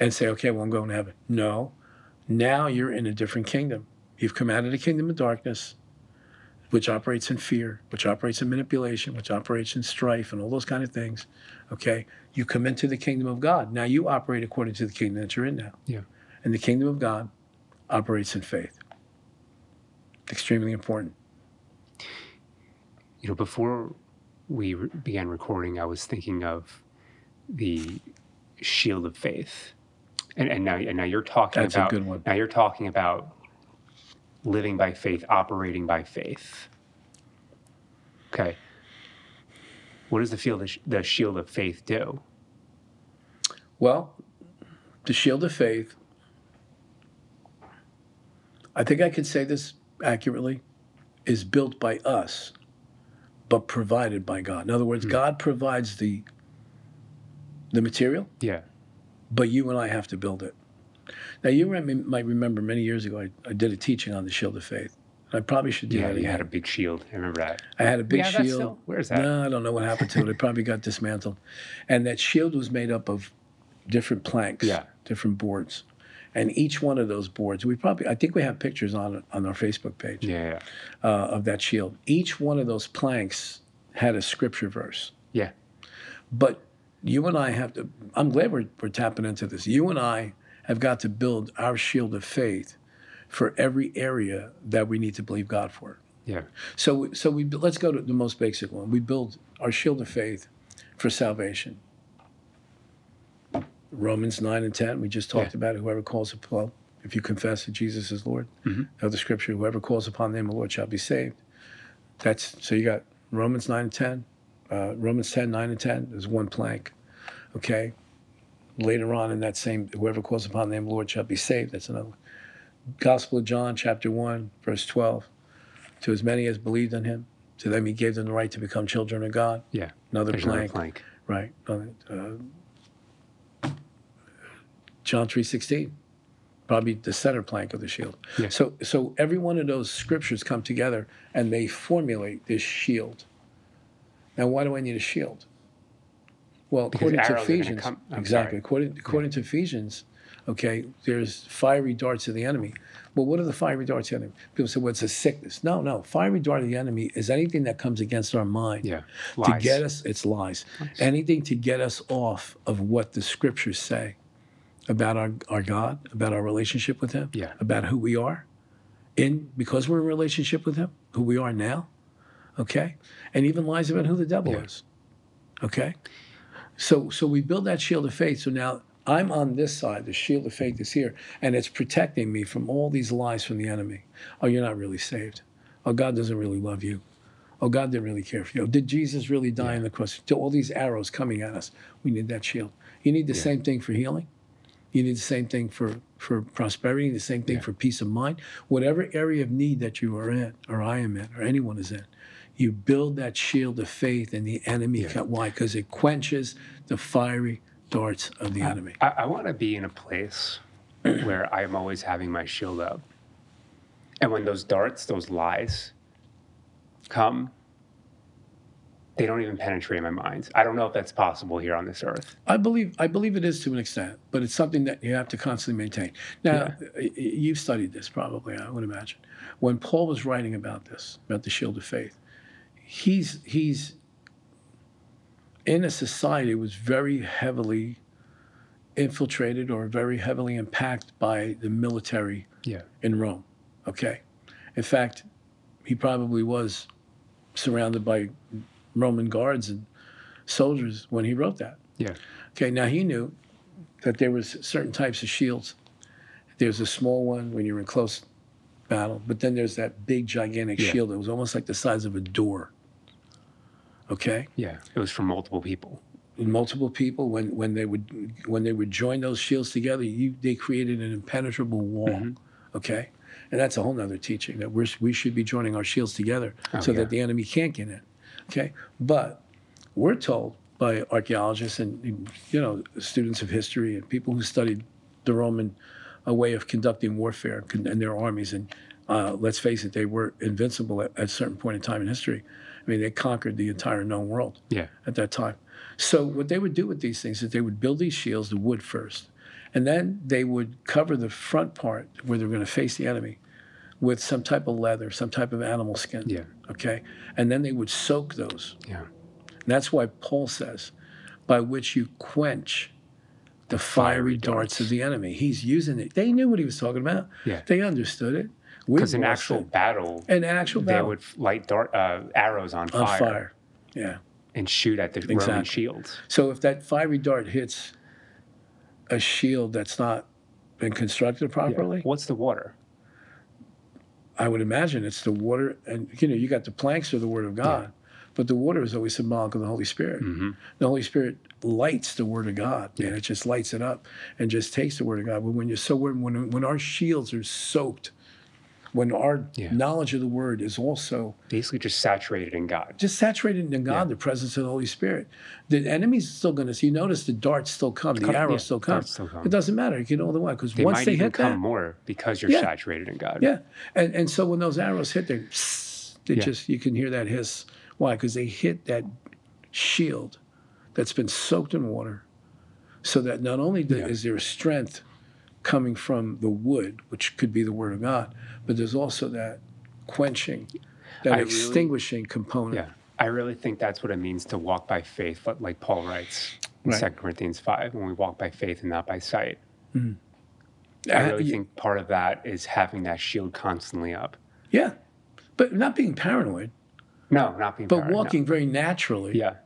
S1: and say, okay, well, I'm going to heaven. No, now you're in a different kingdom. You've come out of the kingdom of darkness, which operates in fear, which operates in manipulation, which operates in strife, and all those kind of things. Okay, you come into the kingdom of God. Now you operate according to the kingdom that you're in now.
S2: Yeah.
S1: And the kingdom of God operates in faith. Extremely important.
S2: You know, before we re- began recording, I was thinking of the shield of faith, and and now and now you're talking
S1: That's a
S2: about
S1: good one.
S2: now you're talking about living by faith, operating by faith. Okay. What does the field the shield of faith do?
S1: Well, the shield of faith, I think I could say this accurately, is built by us, but provided by God. In other words, hmm. God provides the the material,
S2: Yeah.
S1: but you and I have to build it. Now, you might remember many years ago, I, I did a teaching on the shield of faith. I probably should do
S2: Yeah,
S1: that
S2: you had a big shield. I remember that.
S1: I had a big
S2: Yeah,
S1: shield.
S2: still- where is that?
S1: No, I don't know what happened to it. It probably got dismantled. And that shield was made up of different planks,
S2: Yeah.
S1: different boards. And each one of those boards, we probably, I think we have pictures on on our Facebook page
S2: Yeah.
S1: uh, of that shield. Each one of those planks had a scripture verse.
S2: Yeah.
S1: But you and I have to, I'm glad we're, we're tapping into this. You and I have got to build our shield of faith for every area that we need to believe God for.
S2: Yeah.
S1: So, so we let's go to the most basic one. We build our shield of faith for salvation. Romans nine and ten. We just talked
S2: Yeah.
S1: about it. Whoever calls upon, if you confess that Jesus is Lord, know the scripture. Whoever calls upon the name of the Lord shall be saved. That's so you got Romans nine and ten, uh, Romans 10, 9 and ten. is one plank. Okay. Later on in that same, whoever calls upon the name of the Lord shall be saved. That's another one. Gospel of John, chapter one, verse twelve. To as many as believed in him, to them he gave them the right to become children of God.
S2: Yeah.
S1: Another
S2: There's another
S1: plank,
S2: plank.
S1: right? Uh, John three sixteen, probably the center plank of the shield.
S2: Yeah.
S1: So, so every one of those scriptures come together and they formulate this shield. Now, why do I need a shield? Well,
S2: Because
S1: according to
S2: arrows are gonna
S1: Ephesians,
S2: come-
S1: exactly.
S2: sorry.
S1: According according to Ephesians, okay, there's fiery darts of the enemy. Well, what are the fiery darts of the enemy? People say, well, it's a sickness. No, no. Fiery dart of the enemy is anything that comes against our mind
S2: Yeah.
S1: to get us it's lies anything to get us off of what the scriptures say about our, our god about our relationship with him
S2: Yeah.
S1: about who we are in because we're in relationship with him who we are now okay and even lies about who the devil
S2: Yeah.
S1: is okay so so we build that shield of faith so now i'm on this side the shield of faith is here and it's protecting me from all these lies from the enemy oh you're not really saved oh god doesn't really love you Oh, God didn't really care for you. Did Jesus really die on the cross? To all these arrows coming at us, we need that shield. You need the same thing for healing. You need the same thing for, for prosperity, the same thing
S2: Yeah.
S1: for peace of mind. Whatever area of need that you are in, or I am in, or anyone is in, you build that shield of faith, and the enemy.
S2: Yeah.
S1: Why? Because it quenches the fiery darts of the enemy.
S2: I, I want to be in a place where I'm always having my shield up. And when those darts, those lies come, they don't even penetrate my mind. I don't know if that's possible here on this earth.
S1: I believe I believe it is to an extent, but it's something that you have to constantly maintain. Now, uh, y- y- you've studied this probably, I would imagine. When Paul was writing about this, about the shield of faith, he's he's in a society that was very heavily infiltrated or very heavily impacted by the military
S2: Yeah.
S1: in Rome. Okay. In fact, he probably was surrounded by Roman guards and soldiers when he wrote that.
S2: Yeah.
S1: Okay, now he knew that there was certain types of shields. There's a small one when you're in close battle, but then there's that big gigantic
S2: Yeah.
S1: shield that was almost like the size of a door. Okay?
S2: Yeah. It was for multiple people.
S1: multiple people when, when they would when they would join those shields together you they created an impenetrable wall
S2: Mhm.
S1: okay and that's a whole nother teaching that we're, we should be joining our shields together
S2: Oh,
S1: so
S2: yeah.
S1: that the enemy can't get in okay but we're told by archaeologists and you know students of history and people who studied the roman a way of conducting warfare and their armies and uh, let's face it they were invincible at, at a certain point in time in history mean they conquered the entire known world
S2: Yeah.
S1: at that time. So what they would do with these things is they would build these shields, the wood first, and then they would cover the front part where they're going to face the enemy with some type of leather, some type of animal skin.
S2: Yeah.
S1: Okay, and then they would soak those.
S2: Yeah.
S1: And that's why Paul says, by which you quench the fiery, darts. of the enemy. He's using it. They knew what he was talking about.
S2: Yeah.
S1: They understood it.
S2: Because in actual
S1: it.
S2: battle,
S1: in actual battle, they
S2: would light dart, uh, arrows on
S1: on
S2: fire,
S1: fire. Yeah.
S2: and shoot at the Roman shields.
S1: So if that fiery dart hits a shield that's not been constructed
S2: Yeah.
S1: properly,
S2: What's the water?
S1: I would imagine it's the water, and you know, you got the planks of the Word of God, but the water is always symbolic of the Holy Spirit.
S2: hmm
S1: The Holy Spirit lights the Word of God, and
S2: Yeah.
S1: it just lights it up and just takes the Word of God. But when you're so when when, when our shields are soaked, when our
S2: Yeah.
S1: knowledge of the Word is also
S2: Basically, just saturated in God.
S1: just saturated in God,
S2: Yeah.
S1: the presence of the Holy Spirit. The enemy's still going to see. You notice the darts still come, the arrows
S2: yeah,
S1: still come.
S2: still come.
S1: It doesn't matter. You get all the way because
S2: They
S1: once
S2: might
S1: they
S2: even
S1: hit
S2: come
S1: that,
S2: more because you're
S1: Yeah.
S2: saturated in God.
S1: yeah, and and so when those arrows hit, they, they just you can hear that hiss. Why? Because they hit that shield that's been soaked in water, so that not only is there strength coming from the wood, which could be the Word of God, but there's also that quenching, that
S2: I really-
S1: extinguishing component.
S2: Yeah. I really think that's what it means to walk by faith, but like Paul writes in
S1: Right.
S2: 2 Corinthians 5, when we walk by faith and not by sight.
S1: Uh,
S2: I really
S1: you-
S2: think part of that is having that shield constantly up.
S1: Yeah, but not being paranoid,
S2: No, not being
S1: but
S2: paranoid, no.
S1: walking very naturally,
S2: Yeah.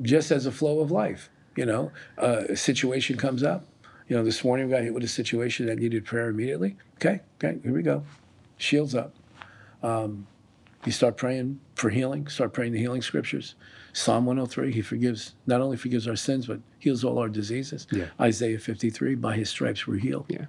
S1: just as a flow of life. You know, uh, a situation comes up. You know, this morning we got hit with a situation that needed prayer immediately. Okay, okay, here we go. Shields up. Um, you start praying for healing. Start praying the healing scriptures. Psalm 103. He forgives not only forgives our sins, but heals all our diseases.
S2: Yeah.
S1: Isaiah 53. By His stripes we're healed.
S2: Yeah.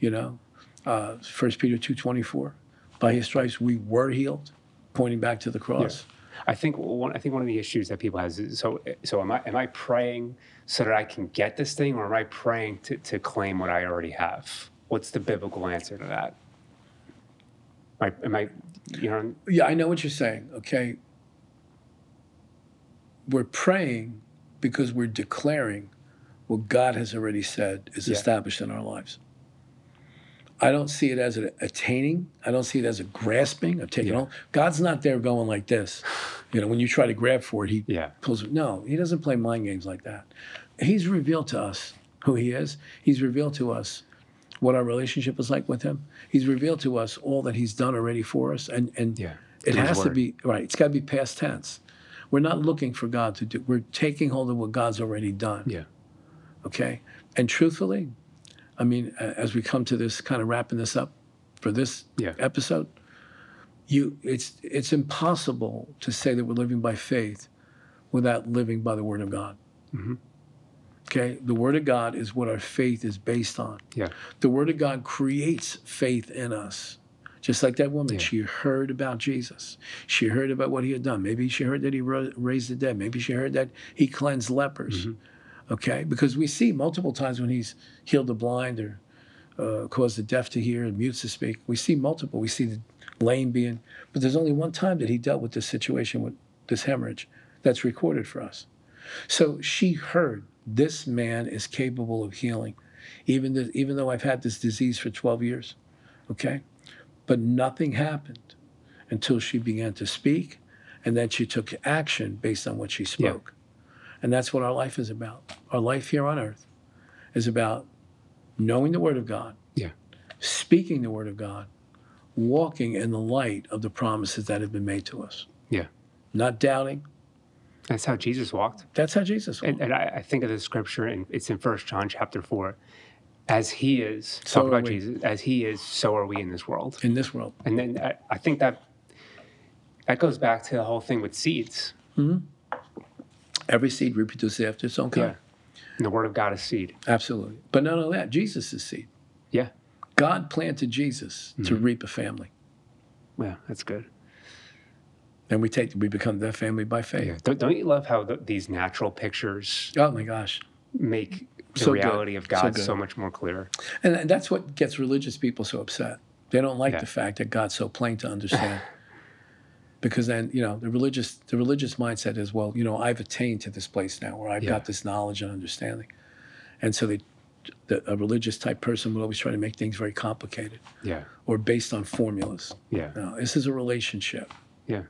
S1: You know, uh, 1 Peter 2:24. By His stripes we were healed, pointing back to the cross.
S2: I think one. I think one of the issues that people has is so. So am I? Am I praying so that I can get this thing, or am I praying to, to claim what I already have? What's the biblical answer to that? Am I? Am I you know?
S1: Yeah, I know what you're saying. Okay. We're praying because we're declaring what God has already said is
S2: Yeah.
S1: established in our lives. I don't see it as an attaining. I don't see it as a grasping of taking
S2: Yeah.
S1: on. God's not there going like this. You know, when you try to grab for it, he
S2: Yeah.
S1: pulls. No, he doesn't play mind games like that. He's revealed to us who he is. He's revealed to us what our relationship is like with him. He's revealed to us all that he's done already for us, and and
S2: Yeah.
S1: it
S2: his
S1: has to be right. It's got to be past tense. We're not looking for God to do. We're taking hold of what God's already done.
S2: Yeah.
S1: Okay. And truthfully, I mean, as we come to this kind of wrapping this up for this
S2: Yeah.
S1: episode, you it's it's impossible to say that we're living by faith without living by the Word of God.
S2: Mhm.
S1: Okay, the Word of God is what our faith is based on.
S2: Yeah.
S1: The Word of God creates faith in us. Just like that woman,
S2: Yeah.
S1: she heard about Jesus. She heard about what he had done. Maybe she heard that he raised the dead. Maybe she heard that he cleansed lepers.
S2: Mhm.
S1: Okay, because we see multiple times when he's healed the blind or uh, caused the deaf to hear and mutes to speak. We see multiple. We see the lame being, but there's only one time that he dealt with this situation with this hemorrhage, that's recorded for us. So she heard this man is capable of healing, even, th- even though I've had this disease for 12 years. Okay? But nothing happened until she began to speak, and then she took action based on what she spoke. And that's what our life is about. Our life here on earth is about knowing the Word of God,
S2: Yeah.
S1: speaking the Word of God, walking in the light of the promises that have been made to us,
S2: Yeah.
S1: not doubting.
S2: That's how Jesus walked.
S1: That's how Jesus walked.
S2: And, and I, I think of the scripture, and it's in First John chapter four. As he is,
S1: So
S2: talk about
S1: we.
S2: Jesus. As he is, so are we in this world.
S1: in this world.
S2: And then I, I think that that goes back to the whole thing with seeds. Mm-hmm.
S1: Every seed reproduces after its own kind. Yeah.
S2: And the word of God is seed.
S1: Absolutely. But not only that, Jesus is seed.
S2: Yeah.
S1: God planted Jesus to
S2: Mm-hmm.
S1: reap a family.
S2: Yeah, that's good.
S1: And we take we become that family by faith.
S2: Yeah. Don't, don't you love how th these natural pictures
S1: Oh my gosh.
S2: make the
S1: So good.
S2: reality of God
S1: good.
S2: so, much more clear?
S1: And and that's what gets religious people so upset. They don't like
S2: Yeah.
S1: the fact that God's so plain to understand. because then, you know, the religious the religious mindset is, well, you know, I've attained to this place now where I've
S2: Yeah.
S1: got this knowledge and understanding. And so they the, a religious type person would always try to make things very complicated
S2: Yeah.
S1: or based on formulas.
S2: Yeah.
S1: No, this is a relationship.
S2: Yeah.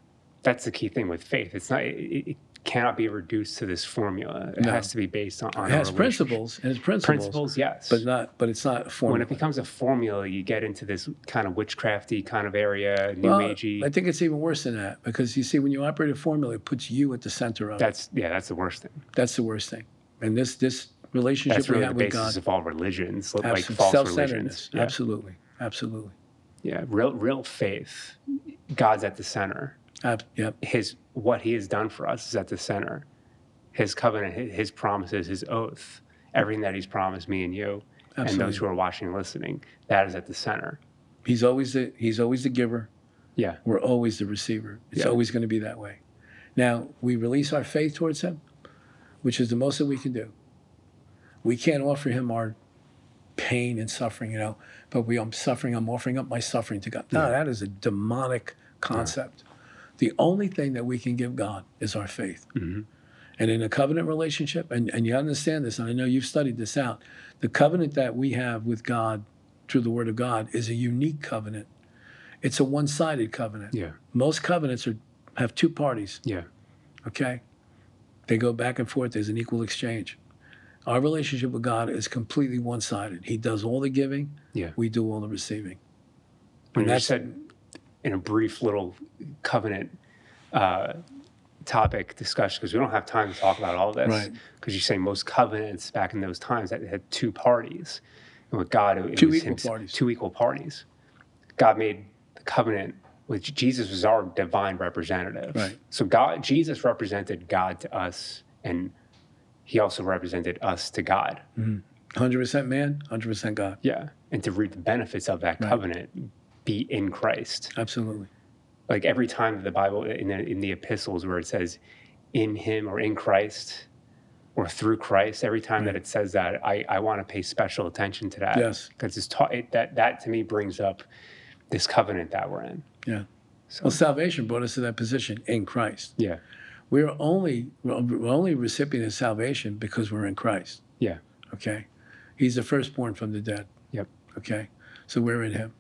S2: That's the key thing with faith. It's not. It, it cannot be reduced to this formula. It
S1: No.
S2: has to be based on. on
S1: It has principles and it's principles,
S2: Principles, yes.
S1: but not but it's not a
S2: when it becomes a formula, you get into this kind of witchcrafty kind of area, new
S1: Well,
S2: agey.
S1: I think it's even worse than that because you see, when you operate a formula, it puts you at the center of it.
S2: That's yeah, that's the worst thing.
S1: That's the worst thing. And this this relationship
S2: That's
S1: we
S2: really the
S1: have with
S2: basis
S1: God,
S2: of all religions, like false
S1: self-centeredness.
S2: religions. Yeah.
S1: Absolutely, absolutely.
S2: yeah, real real faith. God's at the center.
S1: Ab- yep.
S2: His what He has done for us is at the center. His covenant, His, promises, His oath, everything that He's promised me and you, and those who are watching and listening, that is at the center.
S1: He's always the he's always the giver.
S2: Yeah,
S1: We're always the receiver. It's
S2: Yeah.
S1: always going to be that way. Now we release our faith towards Him, which is the most that we can do. We can't offer Him our pain and suffering, you know. But we, I'm suffering. I'm offering up my suffering to God. No,
S2: Yeah.
S1: that is a demonic concept. The only thing that we can give God is our faith.
S2: hmm
S1: And in a covenant relationship, and, and you understand this, and I know you've studied this out, the covenant that we have with God through the Word of God is a unique covenant. It's a one sided covenant.
S2: yeah,
S1: Most covenants are, have two parties,
S2: yeah,
S1: okay? They go back and forth, there's an equal exchange. Our relationship with God is completely one sided. He does all the giving,
S2: yeah.
S1: we do all the receiving.
S2: When you
S1: that's-
S2: said in a brief little covenant uh, topic discussion, because we don't have time to talk about all this,
S1: Right.
S2: because you say most covenants back in those times that had two parties, and with God, it, it
S1: Two
S2: was
S1: equal
S2: him-
S1: parties.
S2: Two equal parties. God made the covenant with Jesus was our divine representative.
S1: Right.
S2: So God, Jesus represented God to us, and He also represented us to God.
S1: 100% man, 100% God.
S2: Yeah, and to reap the benefits of that
S1: Right.
S2: Be in Christ
S1: Absolutely.
S2: like every time the Bible in the, in the epistles where it says in him or in Christ or through Christ, every time that it says that, I, I want to pay special attention to that.
S1: Yes.
S2: Because it's ta- it, that that to me brings up this covenant that we're in.
S1: Yeah.
S2: So
S1: Well, salvation brought us to that position in Christ.
S2: yeah,
S1: We're only we're we're only recipient of salvation because we're in Christ.
S2: yeah,
S1: Okay, He's the firstborn from the dead.
S2: Yep.
S1: Okay, so we're in Him.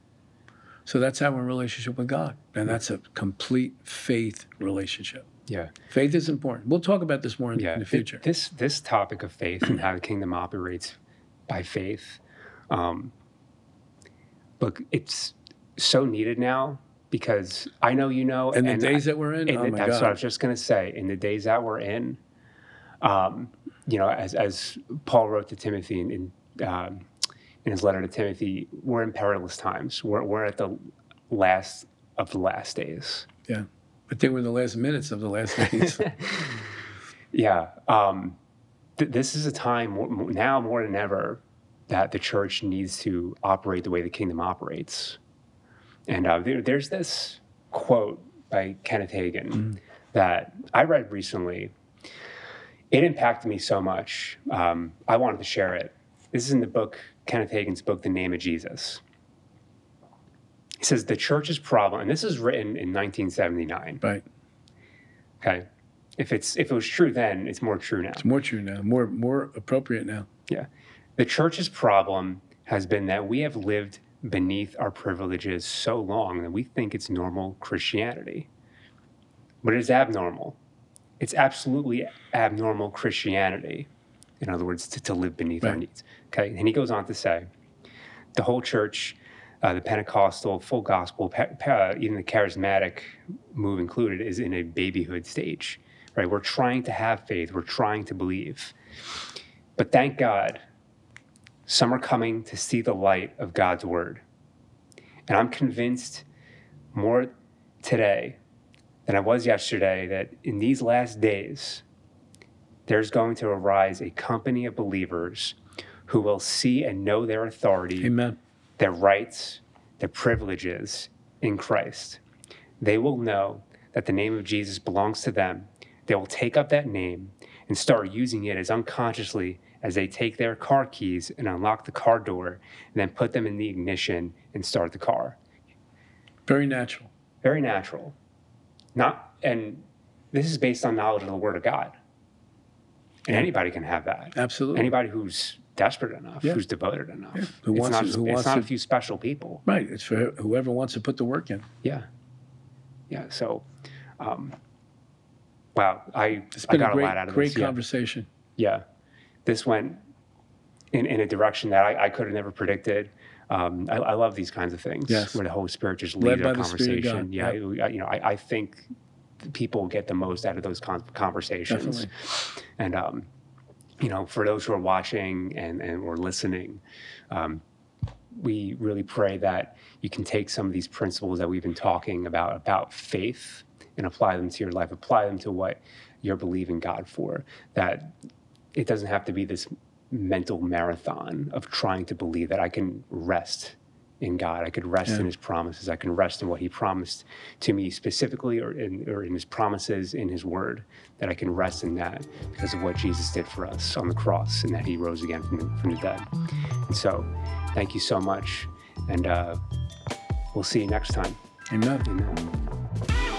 S1: So that's our relationship with God, and that's a complete faith relationship.
S2: yeah,
S1: Faith is important. We'll talk about this more in,
S2: yeah.
S1: in the future.
S2: This this topic of faith and how the kingdom operates by faith, um, look, it's so needed now because I know you know,
S1: And the
S2: and
S1: days that we're in,
S2: And
S1: oh my
S2: that's what I was just going to say. In the days that we're in, um, you know, as, as Paul wrote to Timothy in, in, um, in his letter to Timothy, we're in perilous times. We're, we're at the last of the last days.
S1: yeah. But they were the last minutes of the last days.
S2: Yeah. Um, th- this is a time now more than ever that the church needs to operate the way the kingdom operates. And uh, there, there's this quote by Kenneth Hagin that I read recently. It impacted me so much. Um, I wanted to share it. This is in the book, Kenneth Hagin's spoke The Name of Jesus. He says, The church's problem, and this is written in 1979.
S1: right.
S2: Okay. if it's if it was true then, it's more true now.
S1: It's more true now, more more appropriate now.
S2: Yeah. The church's problem has been that we have lived beneath our privileges so long that we think it's normal Christianity. But it is abnormal. It's absolutely abnormal Christianity. In other words, to, to live beneath our needs. Okay. And he goes on to say the whole church, uh, the Pentecostal, full gospel, pa- even the charismatic move included, is in a babyhood stage. Right? We're trying to have faith. We're trying to believe. But thank God, some are coming to see the light of God's word. And I'm convinced more today than I was yesterday that in these last days, there's going to arise a company of believers who will see and know their authority,
S1: Amen.
S2: their rights, their privileges in Christ. They will know that the name of Jesus belongs to them. They will take up that name and start using it as unconsciously as they take their car keys and unlock the car door and then put them in the ignition and start the car.
S1: Very natural.
S2: Very natural. Not and this is based on knowledge of the word of God. And
S1: Yeah.
S2: anybody can have that.
S1: Absolutely.
S2: Anybody who's desperate enough,
S1: Yeah.
S2: who's devoted enough.
S1: Yeah. Who
S2: it's
S1: wants
S2: not,
S1: to- who
S2: it's
S1: wants
S2: not a few special people.
S1: Right. It's for whoever wants to put the work in.
S2: Yeah. Yeah. So, um, wow, I,
S1: It's
S2: I
S1: been
S2: got
S1: a
S2: a, lot out of
S1: great
S2: this. Yeah.
S1: conversation.
S2: yeah. This went in, in a direction that I, I could have never predicted. Um, I, I love these kinds of things
S1: Yes.
S2: where the Holy Spirit just leads
S1: the
S2: conversation. Yeah.
S1: Yep.
S2: You know, I, I think people get the most out of those con- conversations.
S1: Definitely.
S2: And, um, you know, for those who are watching and, and or listening, um, we really pray that you can take some of these principles that we've been talking about, about faith, and apply them to your life, apply them to what you're believing God for. That it doesn't have to be this mental marathon of trying to believe that I can rest in God. I could rest
S1: Yeah.
S2: in His promises. I can rest in what He promised to me specifically, or in, or in His promises in His Word. That I can rest in that because of what Jesus did for us on the cross, and that He rose again from the, from the dead. And so, thank you so much, and uh, we'll see you next time.
S1: Amen.
S2: Amen.